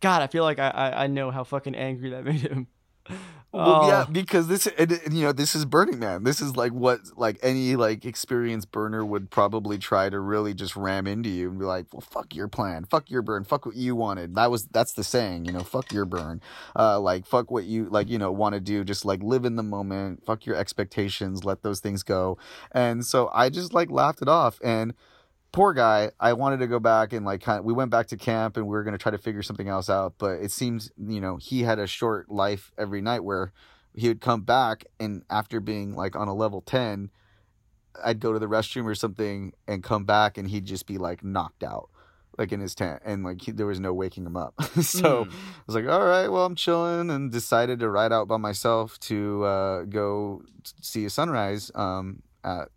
God, I feel like I I, I know how fucking angry that made him. Well, yeah, Oh, because this, and, and, you know, this is Burning Man. This is like what, like any like experienced burner would probably try to really just ram into you and be like, "Well, fuck your plan, fuck your burn, fuck what you wanted." That was that's the saying, you know, fuck your burn, uh, like fuck what you like, you know, want to do. Just like live in the moment, fuck your expectations, let those things go. And so I just like laughed it off and poor guy i wanted to go back and like kind of, we went back to camp and we were going to try to figure something else out but it seems you know he had a short life every night where he would come back and after being like on a level 10 i'd go to the restroom or something and come back and he'd just be like knocked out like in his tent and like he, there was no waking him up so Hmm. I was like, all right, well, I'm chilling, and decided to ride out by myself to uh, go see a sunrise um, at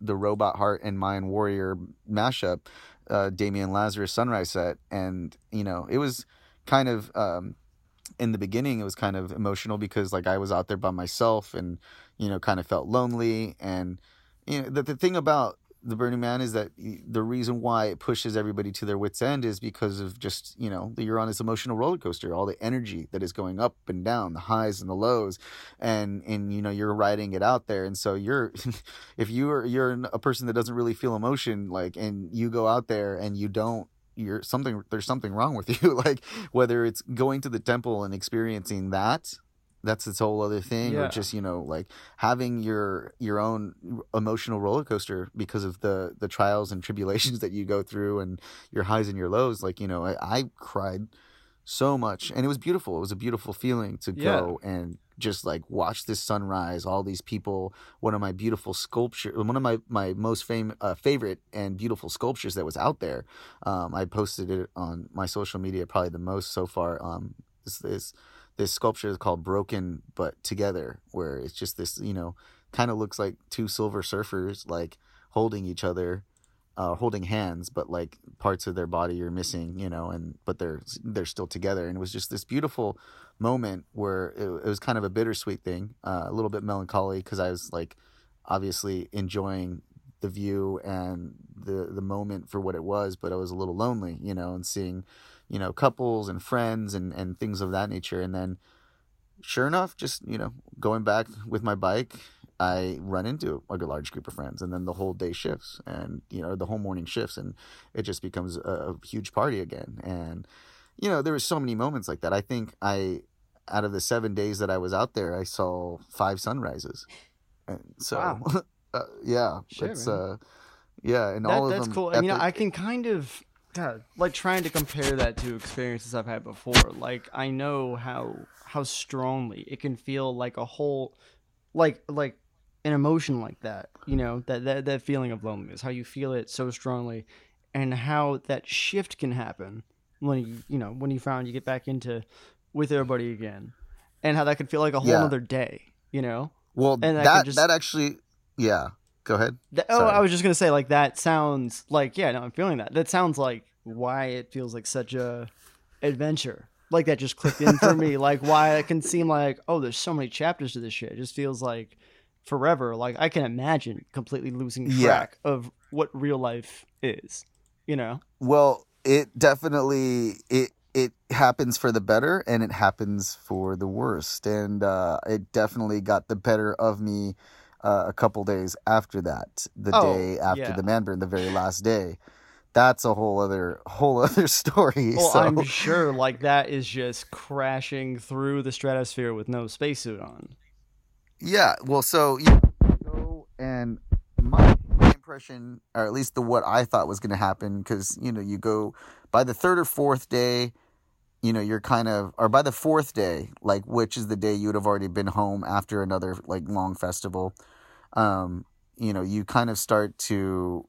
the, Robot Heart and Mayan Warrior mashup, uh, Damian Lazarus sunrise set, and you know, it was kind of um, in the beginning, it was kind of emotional because like I was out there by myself, and you know, kind of felt lonely, and you know, the, the thing about the Burning Man is that the reason why it pushes everybody to their wits' end is because of just you know you're on this emotional roller coaster, all the energy that is going up and down, the highs and the lows, and and you know you're riding it out there, and so you're if you're you're a person that doesn't really feel emotion, like, and you go out there and you don't. You're something. There's something wrong with you. like whether it's going to the temple and experiencing that, that's its whole other thing, Yeah. or just you know like having your your own emotional roller coaster because of the the trials and tribulations that you go through and your highs and your lows like you know i, I cried so much and it was beautiful. It was a beautiful feeling to go and just like watch this sunrise all these people one of my beautiful sculpture one of my my most fame uh, favorite and beautiful sculptures that was out there. Um i posted it on my social media probably the most so far um is this this sculpture is called broken but together where it's just this you know kind of looks like two silver surfers like holding each other uh, holding hands but like parts of their body are missing you know and but they're they're still together. And it was just this beautiful moment where it, it was kind of a bittersweet thing uh, a little bit melancholy because i was like obviously enjoying the view and the the moment for what it was but i was a little lonely you know and seeing you know couples and friends and and things of that nature and then sure enough just you know going back with my bike i run into like a large group of friends and then the whole day shifts and you know the whole morning shifts and it just becomes a, a huge party again and you know there were so many moments like that i think i out of the seven days that i was out there i saw five sunrises and so Wow. uh, yeah Shit, it's man. uh yeah and that, all of that's them cool. I mean. I can kind of, God, like trying to compare that to experiences I've had before. Like I know how how strongly it can feel like a whole, like like an emotion like that. You know that that that feeling of loneliness, how you feel it so strongly, and how that shift can happen when you you know when you found you get back into with everybody again, and how that could feel like a whole Yeah. other day. You know. well and I that just- that actually yeah go ahead That, oh, Sorry. I was just gonna say like that sounds like yeah, no, I'm feeling that. That sounds like why it feels like such a adventure. Like that just clicked in for me. Like why it can seem like oh, there's so many chapters to this shit. It just feels like forever. Like I can imagine completely losing Yeah. track of what real life is. You know? Well, it definitely it it happens for the better and it happens for the worst, and uh, it definitely got the better of me uh, a couple days after that. The Oh, day after yeah. the man burn, the very last day. That's a whole other whole other story. Well, so I'm sure like that is just crashing through the stratosphere with no spacesuit on. Yeah, well, so you go and my, my impression, or at least the what I thought was going to happen, because you know you go by the third or fourth day, you know you're kind of, or by the fourth day, like which is the day you would have already been home after another like long festival. Um, you know, you kind of start to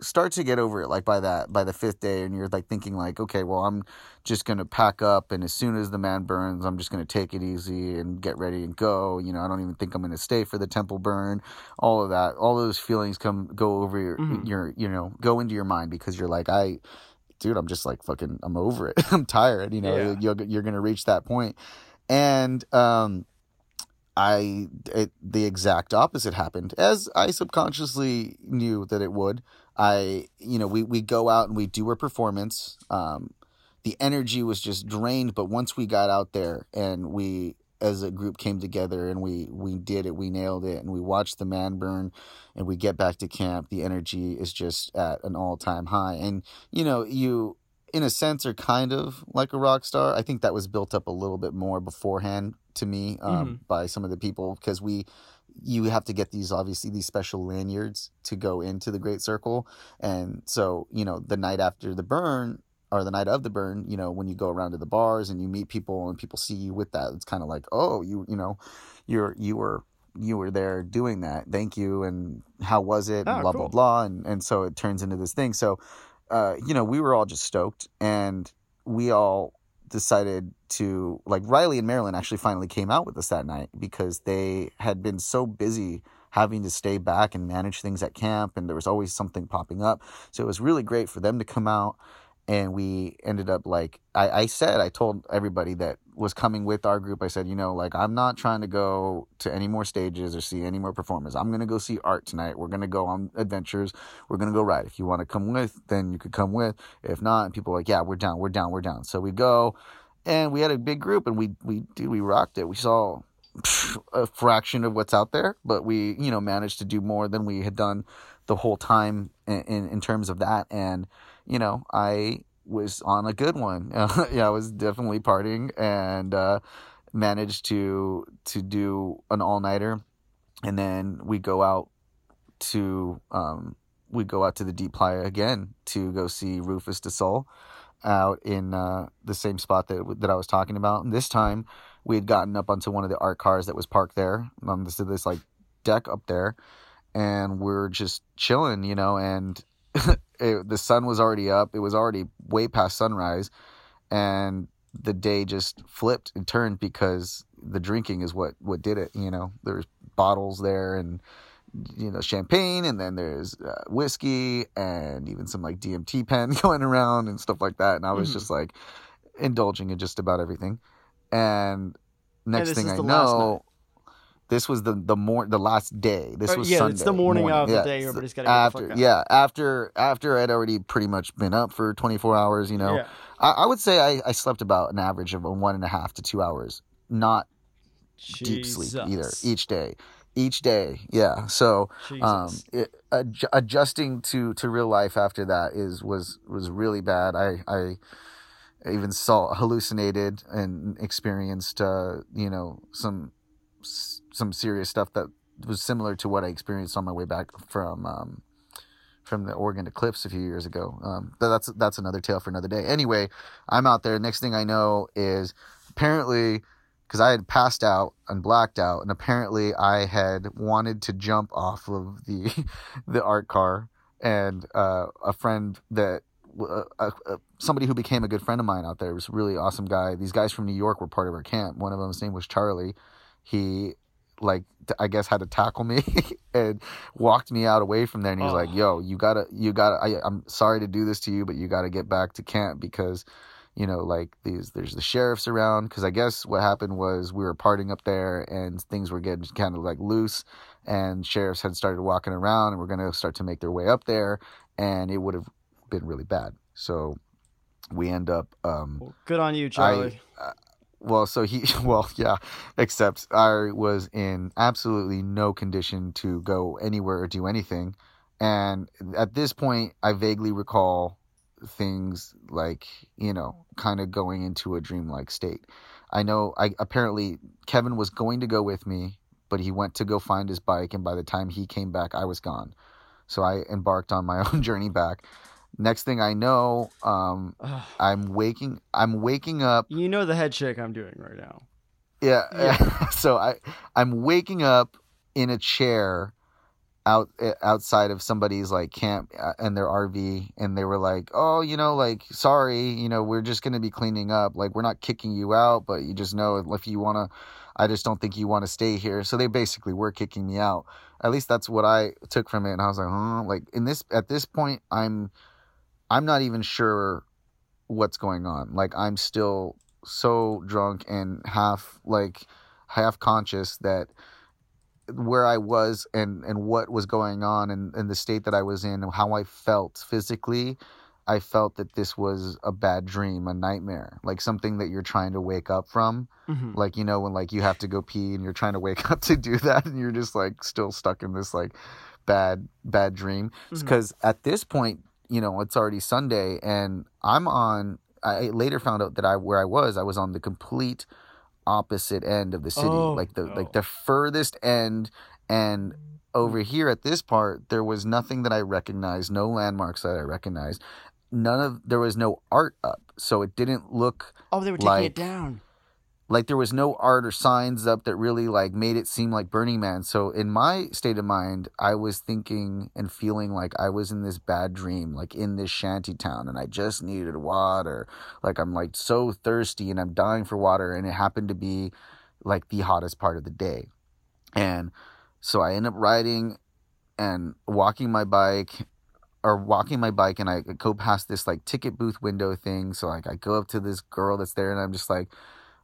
start to get over it like by that by the fifth day and you're like thinking like okay well i'm just gonna pack up and as soon as the man burns i'm just gonna take it easy and get ready and go you know i don't even think i'm gonna stay for the temple burn all of that all those feelings come go over your Mhm. your you know go into your mind because you're like i dude i'm just like fucking i'm over it i'm tired you know Yeah. you're, you're gonna reach that point and um I it, the exact opposite happened, as I subconsciously knew that it would. I, you know, we we go out and we do our performance. Um, the energy was just drained, but once we got out there and we as a group came together and we we did it we nailed it and we watched the man burn and we get back to camp the energy is just at an all-time high. And you know you in a sense are kind of like a rock star. I think that was built up a little bit more beforehand to me um, Mm-hmm. by some of the people because we you have to get these obviously these special lanyards to go into the great circle. And so you know the night after the burn or the night of the burn, you know, when you go around to the bars and you meet people and people see you with that, it's kind of like, oh, you, you know, you're, you were, you were there doing that. Thank you. And how was it? Oh, blah, cool. blah, blah. And, and so it turns into this thing. So, uh, you know, we were all just stoked and we all decided to like Riley and Marilyn actually finally came out with us that night because they had been so busy having to stay back and manage things at camp and there was always something popping up. So it was really great for them to come out and we ended up like I, I said I told everybody that was coming with our group I said you know like I'm not trying to go to any more stages or see any more performers. I'm gonna go see art tonight. We're gonna go on adventures. We're gonna go ride. If you want to come with then you could come with. If not people like yeah we're down we're down we're down. So we go and we had a big group and we we dude, we rocked it. We saw a fraction of what's out there but we you know managed to do more than we had done the whole time in, in, in terms of that and you know, I was on a good one. yeah, I was definitely partying and uh, managed to to do an all nighter, and then we go out to um, we go out to the Deep Playa again to go see Rüfüs Du Sol out in uh, the same spot that that I was talking about. And this time, we had gotten up onto one of the art cars that was parked there on this this like deck up there, and we're just chilling, you know, and it, the sun was already up. It was already way past sunrise, and the day just flipped and turned because the drinking is what what did it. You know, there's bottles there and you know champagne, and then there's uh, whiskey and even some like DMT pen going around and stuff like that. And I was Mhm. just like indulging in just about everything. And next this thing I the last night. know. This was the the more the last day. This was yeah, Sunday it's the morning of the day. Everybody's get the after yeah after after I'd already pretty much been up for 24 hours. You know, Yeah. I, I would say I, I slept about an average of one and a half to two hours, not deep sleep either each day, each day. Yeah, so um, it, adj- adjusting to to real life after that is was was really bad. I I even saw hallucinated and experienced uh, you know some some serious stuff that was similar to what I experienced on my way back from um, from the Oregon Eclipse a few years ago. Um, that's that's another tale for another day. Anyway, I'm out there. Next thing I know is apparently because I had passed out and blacked out, and apparently I had wanted to jump off of the the art car, and uh, a friend that. Uh, uh, somebody who became a good friend of mine out there was a really awesome guy. These guys from New York were part of our camp. One of them, his name was Charlie. He, like, t- I guess had to tackle me and walked me out away from there. And he was Oh. like, "Yo, you gotta, you gotta. I, I'm sorry to do this to you, but you gotta get back to camp because you know, like these, there's the sheriffs around. Cause I guess what happened was we were partying up there and things were getting kind of like loose and sheriffs had started walking around and were going to start to make their way up there and it would have been really bad. So we end up, um, Well, good on you, Charlie. well, so he, well, yeah, except I was in absolutely no condition to go anywhere or do anything. And at this point, I vaguely recall things like, you know, kind of going into a dreamlike state. I know I apparently Kevin was going to go with me, but he went to go find his bike. And by the time he came back, I was gone. So I embarked on my own journey back. Next thing I know, um, I'm waking. I'm waking up you know the head shake I'm doing right now. yeah. so I I'm waking up in a chair out uh, outside of somebody's like camp and their RV and they were like, "Oh, you know, like sorry, you know, we're just going to be cleaning up. Like we're not kicking you out, but you just know if you want to I just don't think you want to stay here." So they basically were kicking me out. At least that's what I took from it and I was like, "Huh?" Like in this at this point I'm I'm not even sure what's going on. Like I'm still so drunk and half like half conscious that where I was and and what was going on and, and the state that I was in and how I felt physically, I felt that this was a bad dream, a nightmare, like something that you're trying to wake up from. Mhm. Like you know when like you have to go pee and you're trying to wake up to do that and you're just like still stuck in this like bad bad dream. Because at this point, you know, it's already Sunday and I'm on. I later found out that I where I was, I was on the complete opposite end of the city, Oh, like the no. like the furthest end. And over here at this part, there was nothing that I recognized, no landmarks that I recognized. None of there was no art up, so it didn't look Oh, they were taking like- it down. Like there was no art or signs up that really like made it seem like Burning Man. So in my state of mind, I was thinking and feeling like I was in this bad dream, like in this shanty town, and I just needed water. Like I'm like so thirsty and I'm dying for water, and it happened to be like the hottest part of the day. And so I end up riding and walking my bike or walking my bike and I go past this like ticket booth window thing. So like I go up to this girl that's there and I'm just like,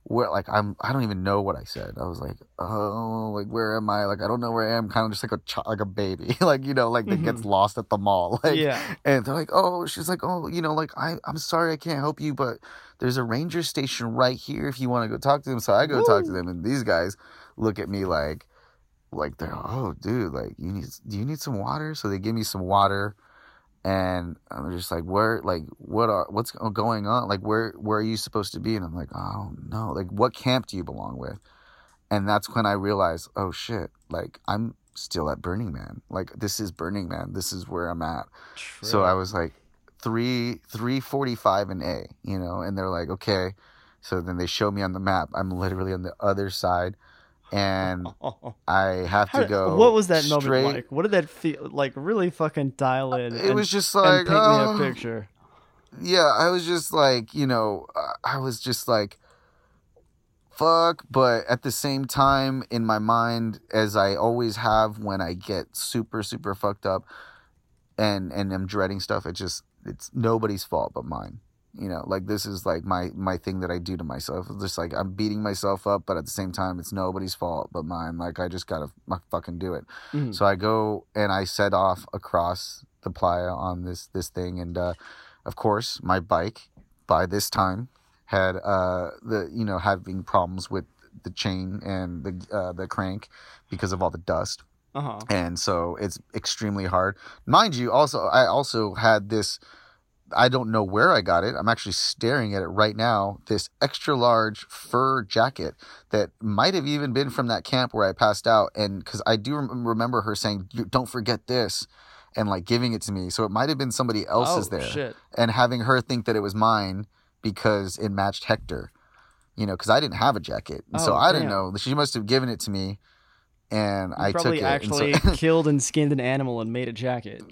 where like I'm I don't even know what I said. I was like, oh, like where am I? Like I don't know where I am. Kind of just like a ch- like a baby, like you know, like that gets mm-hmm. lost at the mall. Like, yeah. and they're like, oh, she's like, oh, you know, like I I'm sorry I can't help you, but there's a ranger station right here if you want to go talk to them. So I go talk to them, and these guys look at me like, like they're oh, dude, like you need do you need some water? So they give me some water. And I'm just like, where, like, what are, what's going on? Like, where, where are you supposed to be? And I'm like, oh no, like, what camp do you belong with? And that's when I realized, oh shit, like, I'm still at Burning Man. Like, this is Burning Man. This is where I'm at. So I was like, three, three forty-five and A, you know, and they're like, okay. So then they show me on the map. I'm literally on the other side, and I have to go. what was that straight. moment like? What did that feel like? Really fucking dial in. It and- was just like, paint oh. me a oh. picture. yeah, I was just like, you know, I- I was just like, fuck. But at the same time, in my mind, as I always have when I get super, super fucked up and and am dreading stuff, it just it's nobody's fault but mine. You know, like this is like my my thing that I do to myself. It's just like I'm beating myself up, but at the same time, it's nobody's fault but mine. Like I just gotta f- fucking do it. Mhm. So I go and I set off across the playa on this this thing, and uh, of course my bike by this time had uh, the you know having problems with the chain and the uh, the crank because of all the dust, Uh-huh. and so it's extremely hard. Mind you, also I also had this. I don't know where I got it. I'm actually staring at it right now. This extra large fur jacket that might have even been from that camp where I passed out. And because I do rem- remember her saying, "Don't forget this," and like giving it to me. So it might have been somebody else's oh, there, shit. and having her think that it was mine because it matched Hector. You know, because I didn't have a jacket, and so Oh, I didn't know. She must have given it to me, and You I took probably it. actually and so, killed and skinned an animal and made a jacket.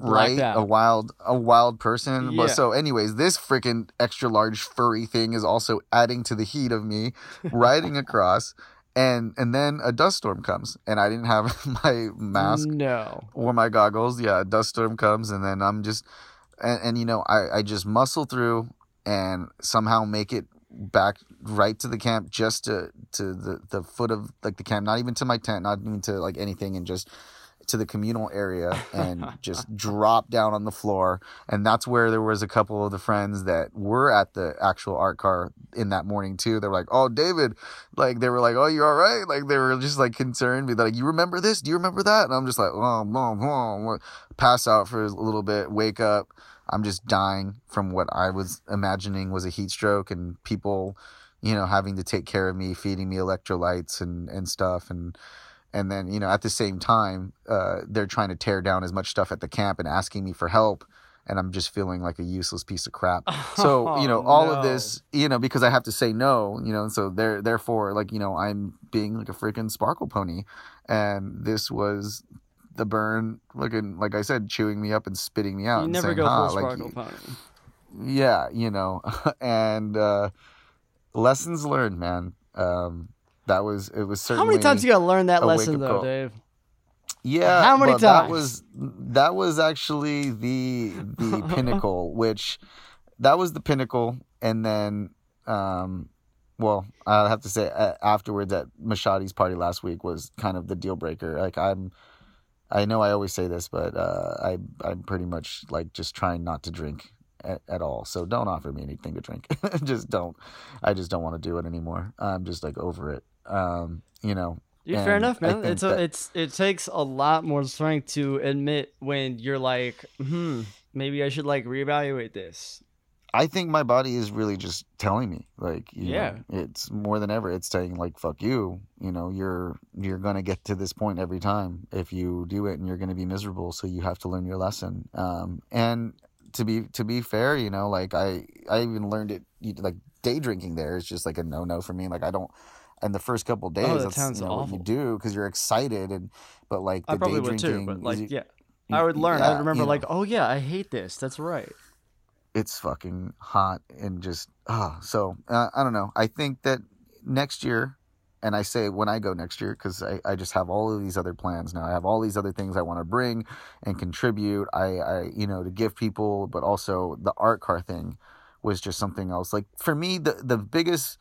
Right out. a wild a wild person Yeah. but so anyways this freaking extra large furry thing is also adding to the heat of me riding across and and then a dust storm comes and i didn't have my mask No. or my goggles yeah a dust storm comes and then i'm just and, and you know i i just muscle through and somehow make it back right to the camp just to to the the foot of like the camp not even to my tent not even to like anything and just to the communal area and just drop down on the floor. And that's where there was a couple of the friends that were at the actual art car in that morning too. They were like oh david like they were like oh you all right? Like they were just like concerned. They're like you remember this? Do you remember that? And i'm just like oh, oh, oh. pass out for a little bit wake up. I'm just dying from what i was imagining was a heat stroke and people you know having to take care of me feeding me electrolytes and and stuff. And and then you know at the same time uh, they're trying to tear down as much stuff at the camp and asking me for help and i'm just feeling like a useless piece of crap so you know Oh, all no. of this you know because i have to say no you know and so there therefore like you know i'm being like a freaking sparkle pony and this was the burn looking like i said chewing me up and spitting me out You never saying, go "Huh," full like, sparkle pony. yeah you know and uh lessons learned man um that was it was How many times you gotta learn that lesson though, call. Dave? Yeah. How many but That times? was that was actually the the pinnacle, which that was the pinnacle, and then um, well, I have to say uh, afterwards at Mashadi's party last week was kind of the deal breaker. Like I'm, I know I always say this, but uh, I I'm pretty much like just trying not to drink at, at all. So don't offer me anything to drink. just don't. I just don't want to do it anymore. I'm just like over it. Um, you know. Yeah, fair enough, man. It's a, that- it's it takes a lot more strength to admit when you're like, hmm, maybe I should like reevaluate this. I think my body is really just telling me, like, you Yeah. know, it's more than ever. It's saying, like, fuck you. You know, you're you're gonna get to this point every time if you do it, and you're gonna be miserable. So you have to learn your lesson. Um, and to be to be fair, you know, like I I even learned it. Like day drinking there is just like a no no for me. Like I don't. And the first couple days, Oh, that that's sounds you know, what awful. you do because you're excited, and but like the I probably day would too, but like, is- yeah, I would learn. I yeah, would remember you know. like, oh yeah, I hate this. That's right. it's fucking hot and just ah so uh, i don't know i think that next year and i say when i go next year because I, I just have all of these other plans now i have all these other things i want to bring and contribute i i you know to give people but also the art car thing was just something else like for me the the biggest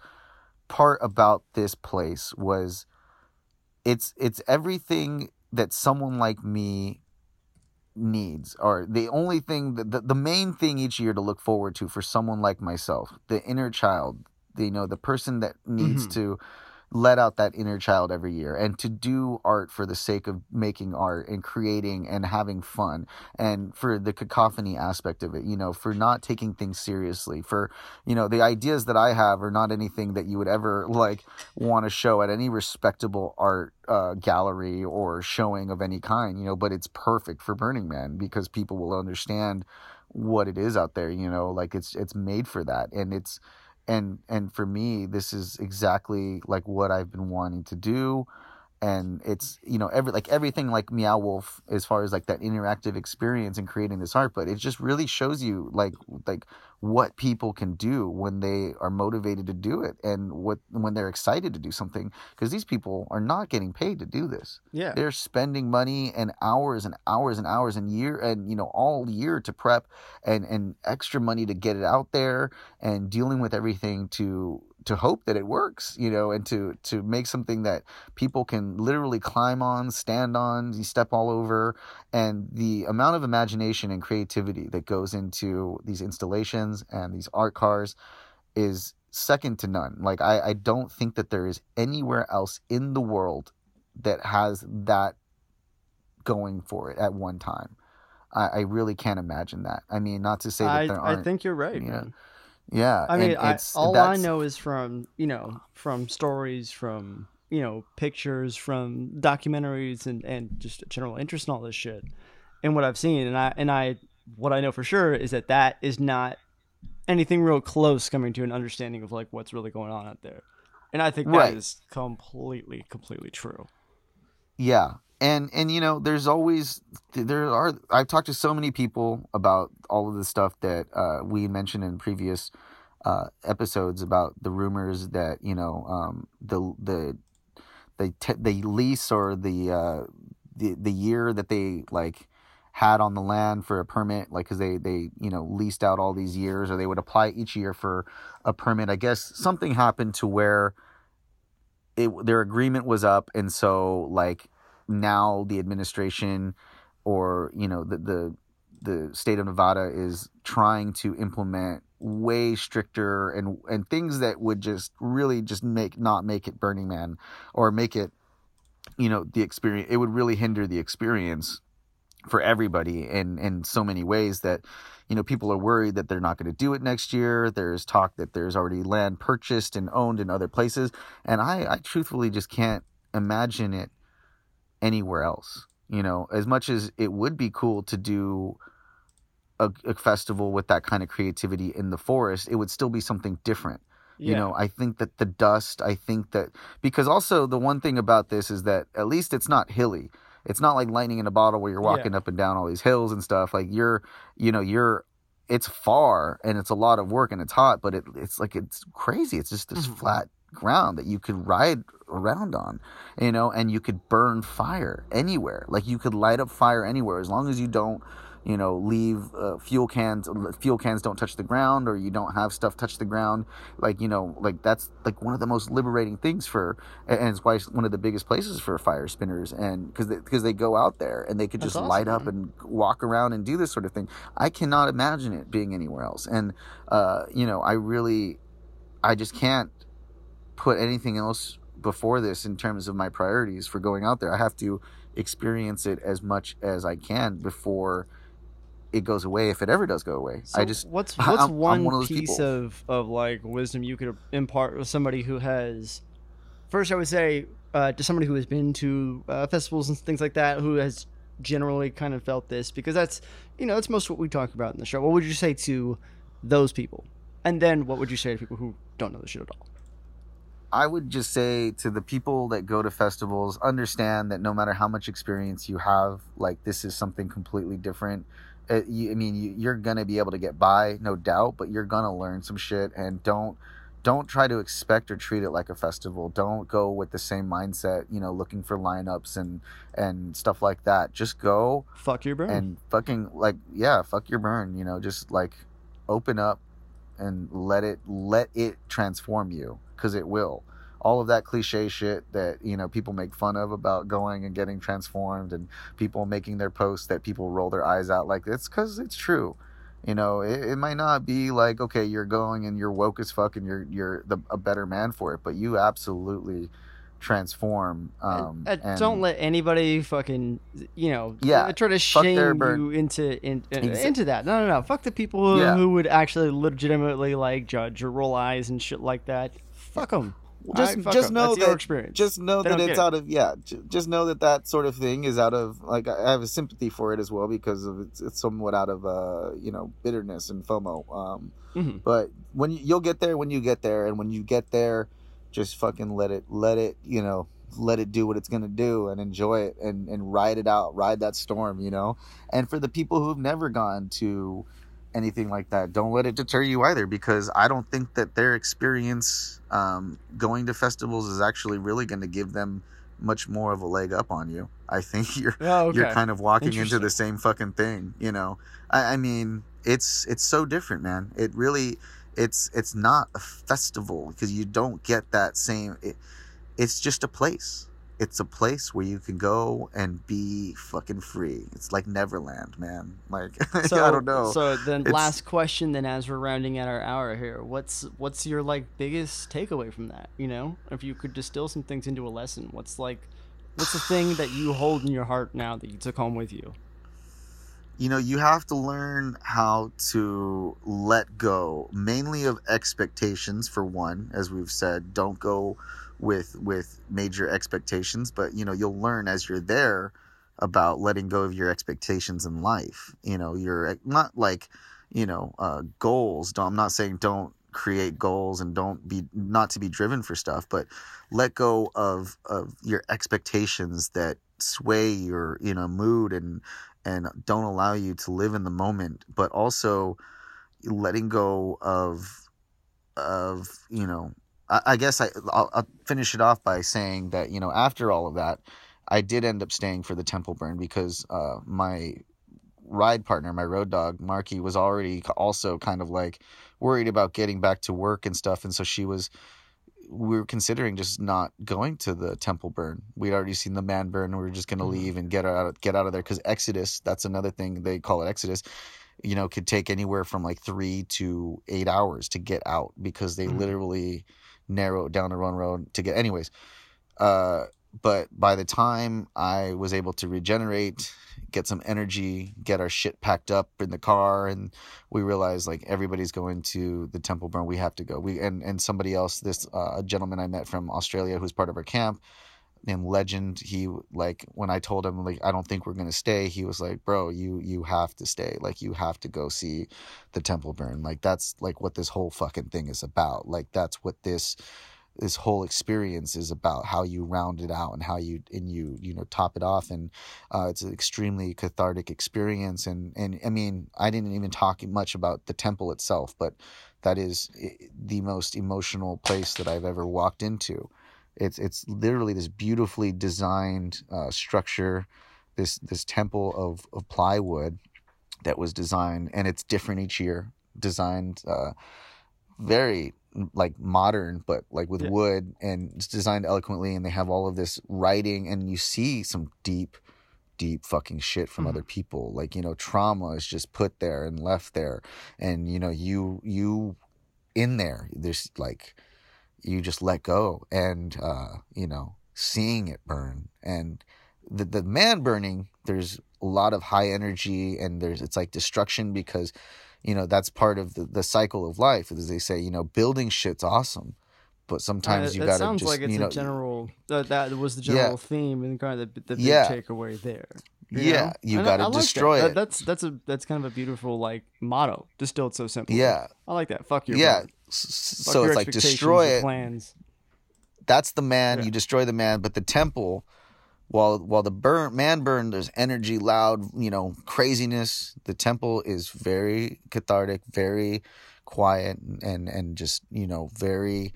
part about this place was it's it's everything that someone like me needs or the only thing that the, the main thing each year to look forward to for someone like myself the inner child the, you know the person that needs Mhm. to let out that inner child every year and to do art for the sake of making art and creating and having fun and for the cacophony aspect of it you know for not taking things seriously for you know the ideas that i have are not anything that you would ever like want to show at any respectable art uh, gallery or showing of any kind, you know, but it's perfect for Burning Man because people will understand what it is out there, you know, like it's it's made for that and it's and and for me this is exactly like what I've been wanting to do and it's you know every like everything like Meow Wolf as far as like that interactive experience and creating this art but it just really shows you like like what people can do when they are motivated to do it and what when they're excited to do something because these people are not getting paid to do this Yeah. they're spending money and hours and hours and hours and year and you know all year to prep and and extra money to get it out there and dealing with everything to to hope that it works you know and to to make something that people can literally climb on stand on you step all over and the amount of imagination and creativity that goes into these installations and these art cars is second to none. Like i i don't think that there is anywhere else in the world that has that going for it at one time. I i really can't imagine that. I mean not to say that I, there aren't I think you're right, you know, man. Yeah I mean, I, all I know is from you know from stories, from you know pictures, from documentaries, and and just general interest in all this shit, and what I've seen, and I and I what I know for sure is that that is not anything real close coming to an understanding of like what's really going on out there, and I think that is Right. completely completely true. Yeah. And and you know, there's always there are I've talked to so many people about all of the stuff that uh, we mentioned in previous uh, episodes about the rumors that you know um, the the the t- the lease or the uh, the the year that they like had on the land for a permit like because they they you know leased out all these years or they would apply each year for a permit. I guess something happened to where it their agreement was up. And so like now the administration or you know the the the state of Nevada is trying to implement way stricter and and things that would just really just make not make it Burning Man or make it you know the experience it would really hinder the experience for everybody in in so many ways that you know people are worried that they're not going to do it next year. There's talk that there's already land purchased and owned in other places. And i i truthfully just can't imagine it anywhere else you know? As much as it would be cool to do a, a festival with that kind of creativity in the forest it would still be something different. You know i think that the dust i think that because also the one thing about this is that at least it's not hilly. It's not like lightning in a bottle where you're Yeah. walking up and down all these hills and stuff. Like you're you know you're it's far and it's a lot of work and it's hot but it, it's like it's crazy. It's just this Mhm. flat ground that you could ride around on you know and you could burn fire anywhere. Like you could light up fire anywhere. As long as you don't you know leave uh, fuel cans fuel cans don't touch the ground or you don't have stuff touch the ground like you know like that's like one of the most liberating things for and it's why it's one of the biggest places for fire spinners and because they, because they go out there and they could That's just light awesome, up and walk around and do this sort of thing. I cannot imagine it being anywhere else. And uh you know i really i just can't put anything else before this in terms of my priorities for going out there i have to experience it as much as i can before it goes away if it ever does go away So i just what's I'm- what's I'm one, one of piece people. of of like wisdom you could impart with somebody who has first I would say uh, to somebody who has been to uh, festivals and things like that who has generally kind of felt this because that's you know that's most what we talk about in the show. What would you say to those people? And then what would you say to people who don't know the shit at all? I would just say to the people that go to festivals, understand that no matter how much experience you have, like this is something completely different. Uh you, I mean, you, you're gonna be able to get by, no doubt, but you're gonna learn some shit. And don't don't try to expect or treat it like a festival. Don't go with the same mindset, you know, looking for lineups and and stuff like that. Just go Fuck your burn. and fucking like yeah, fuck your burn. You know, just like open up and let it let it transform you because it will. All of that cliche shit that you know people make fun of about going and getting transformed, and people making their posts that people roll their eyes out like it's because it's true. You know, it, it might not be like okay, you're going and you're woke as fuck and you're you're the, a better man for it, but you absolutely transform. Um, Uh, and don't let anybody fucking you know Yeah, try to shame you into in, uh, Exa- into that. No, no, no. Fuck the people who, Yeah. who would actually legitimately like judge or roll eyes and shit like that. Fuck them. just just know that experience. just know They that it's it. out of yeah j- just know that that sort of thing is out of like i have a sympathy for it as well because of it's, it's somewhat out of uh you know bitterness and fomo um Mhm. but when you, you'll get there when you get there and when you get there just fucking let it let it you know let it do what it's gonna do and enjoy it and and ride it out ride that storm you know and for the people who've never gone to anything like that. Don't let it deter you either because i don't think that their experience um, going to festivals is actually really going to give them much more of a leg up on you. I think you're Oh, okay. you're kind of walking into the same fucking thing you know? I, I mean it's it's so different man. It really it's it's not a festival because you don't get that same it, it's just a place it's a place where you can go and be fucking free it's like neverland man like so, i don't know So then, It's- last question. Then, as we're rounding out our hour here, what's what's your like biggest takeaway from that? You know, if you could distill some things into a lesson, what's like, what's the thing that you hold in your heart now that you took home with you? you know you have to learn how to let go mainly of expectations for one as we've said don't go with with major expectations but you know you'll learn as you're there about letting go of your expectations in life. You know you're not like you know uh goals. Don't, i'm not saying don't create goals and don't be not to be driven for stuff but let go of of your expectations that sway your you know mood and and don't allow you to live in the moment but also letting go of of you know i, I guess I, I'll, I'll finish it off by saying that you know after all of that i did end up staying for the temple burn because uh my ride partner my road dog marky was already also kind of like worried about getting back to work and stuff and so she was we were considering just not going to the temple burn. We'd already seen the man burn. We were just going to Mhm. leave and get out of, get out of there because Exodus. That's another thing they call it Exodus. You know, could take anywhere from like three to eight hours to get out because they Mhm. literally narrow it down to run road to get. Anyways, uh, but by the time I was able to regenerate, get some energy, get our shit packed up in the car, and we realized like everybody's going to the temple burn. We have to go. We and and somebody else, this uh, a gentleman I met from Australia who's part of our camp named Legend. He like when I told him like I don't think we're gonna stay. He was like, bro, you you have to stay. Like you have to go see the temple burn. Like that's like what this whole fucking thing is about. Like that's what this this whole experience is about how you round it out and how you and you you know top it off and uh, it's an extremely cathartic experience and and i mean i didn't even talk much about the temple itself but that is the most emotional place that i've ever walked into it's it's literally this beautifully designed uh, structure this this temple of of plywood that was designed, and it's different each year. Designed uh, very like modern, but like with Yeah. wood, and it's designed eloquently, and they have all of this writing, and you see some deep, deep fucking shit from Mhm. other people. Like you know, trauma is just put there and left there, and you know, you you in there. There's like you just let go, and uh, you know, seeing it burn and the the man burning. There's a lot of high energy, and there's it's like destruction because you know that's part of the, the cycle of life as they say you know building shit's awesome but sometimes you gotta sounds just like it's you know a general. That that was the Yeah. general theme and kind of the, the big Yeah. takeaway there. You yeah know? you like that. destroy That- it That's that's a that's kind of a beautiful like motto distilled so simple. yeah I like that. Fuck your yeah Fuck so your it's like destroy it Plans. that's the man Yeah. you destroy the man but the temple while while the burn man burn there's energy loud you know craziness the temple is very cathartic very quiet and and just you know very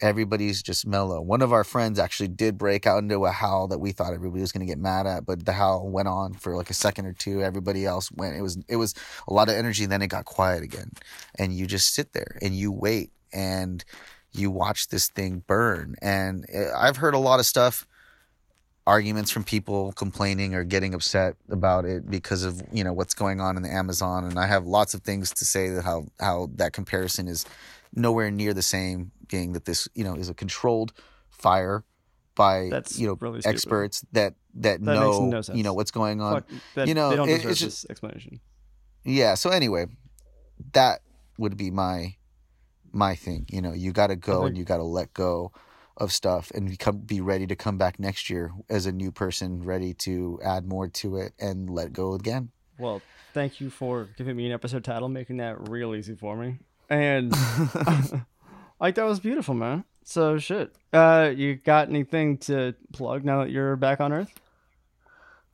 everybody's just mellow. One of our friends actually did break out into a howl that we thought everybody was going to get mad at but the howl went on for like a second or two. Everybody else went. It was it was a lot of energy then it got quiet again. And you just sit there and you wait and you watch this thing burn. And uh, i've heard a lot of stuff arguments from people complaining or getting upset about it because of you know what's going on in the amazon. And i have lots of things to say that how how that comparison is nowhere near the same being that this you know is a controlled fire by That's you know really experts that that, That know no you know what's going on. Fuck, that, you know, they don't it- it's this explanation. yeah so anyway that would be my my thing. You know you got to go think- and you got to let go of stuff and become be ready to come back next year as a new person ready to add more to it and let go again Well, thank you for giving me an episode title, making that real easy for me. And like that was beautiful, man. So shit. Uh, you got anything to plug now that you're back on Earth?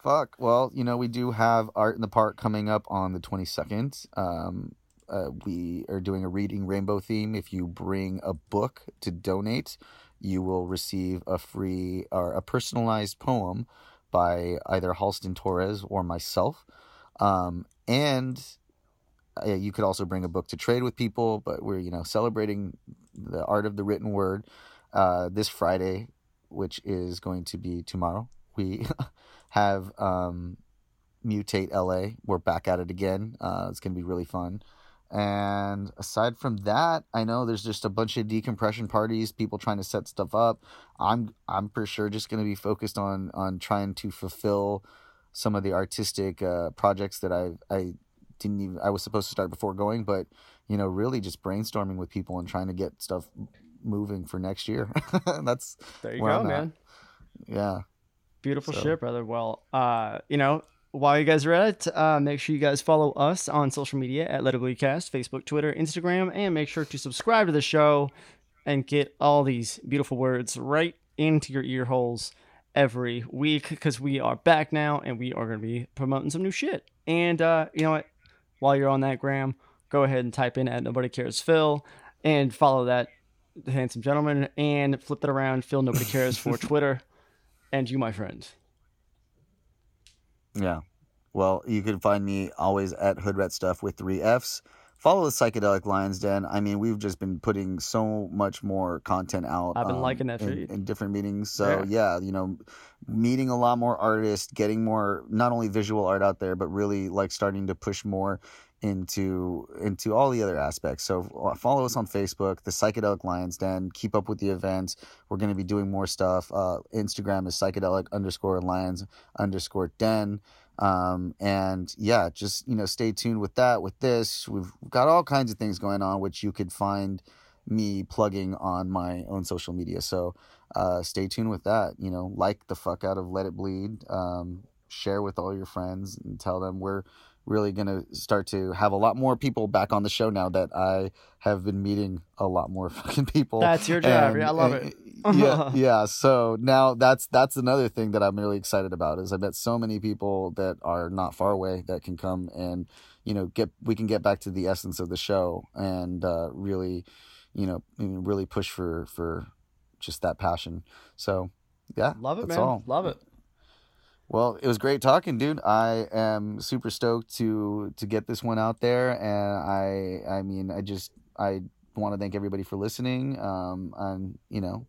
Fuck. Well, you know, we do have Art in the Park coming up on the 22nd. Um, uh, we are doing a reading rainbow theme. If you bring a book to donate, you will receive a free or a personalized poem by either Halston Torres or myself. Um, and uh, you could also bring a book to trade with people, but we're, you know, celebrating the art of the written word uh, this Friday, which is going to be tomorrow. We have um, Mutate LA. We're back at it again. Uh, it's going to be really fun. And aside from that, I know there's just a bunch of decompression parties, people trying to set stuff up. I'm I'm for sure just going to be focused on on trying to fulfill some of the artistic uh, projects that I I didn't even I was supposed to start before going, but you know, really just brainstorming with people and trying to get stuff moving for next year. That's There you go, man. yeah. Beautiful So- shit, brother. Well, uh, you know, while you guys are at it, uh, make sure you guys follow us on social media at Let It Bleed Cast, Facebook, Twitter, Instagram, and make sure to subscribe to the show and get all these beautiful words right into your ear holes every week because we are back now and we are going to be promoting some new shit. And uh, you know what? While you're on that gram, go ahead and type in at Nobody Cares Phil and follow that handsome gentleman and flip it around. Phil Nobody Cares for Twitter and you, my friend. Yeah. Well, you can find me always at Hoodrat Stuff with three F's. Follow the Psychedelic Lions Den. I mean, we've just been putting so much more content out. I've been um, liking that in, in different meetings. So yeah. you know, meeting a lot more artists, getting more not only visual art out there, but really like starting to push more into into all the other aspects. So uh, follow us on Facebook, the Psychedelic Lions Den. Keep up with the events. We're going to be doing more stuff. Uh, Instagram is psychedelic underscore lions underscore den. Um, and yeah, just you know, stay tuned with that. With this, we've got all kinds of things going on, which you could find me plugging on my own social media. So uh, stay tuned with that. You know, like the fuck out of Let It Bleed. Um, share with all your friends and tell them we're really gonna start to have a lot more people back on the show now that I have been meeting a lot more fucking people. That's your job. And- yeah, I love and- it. yeah, yeah. So now that's that's another thing that I'm really excited about is I met so many people that are not far away that can come and you know get we can get back to the essence of the show and uh, really you know really push for for just that passion. So yeah, Love it, that's man. all. Love it. Well, it was great talking, dude. I am super stoked to to get this one out there, and I I mean I just I want to thank everybody for listening. Um, and you know,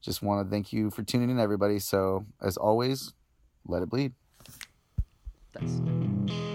just want to thank you for tuning in, everybody. So as always, let it bleed. Thanks.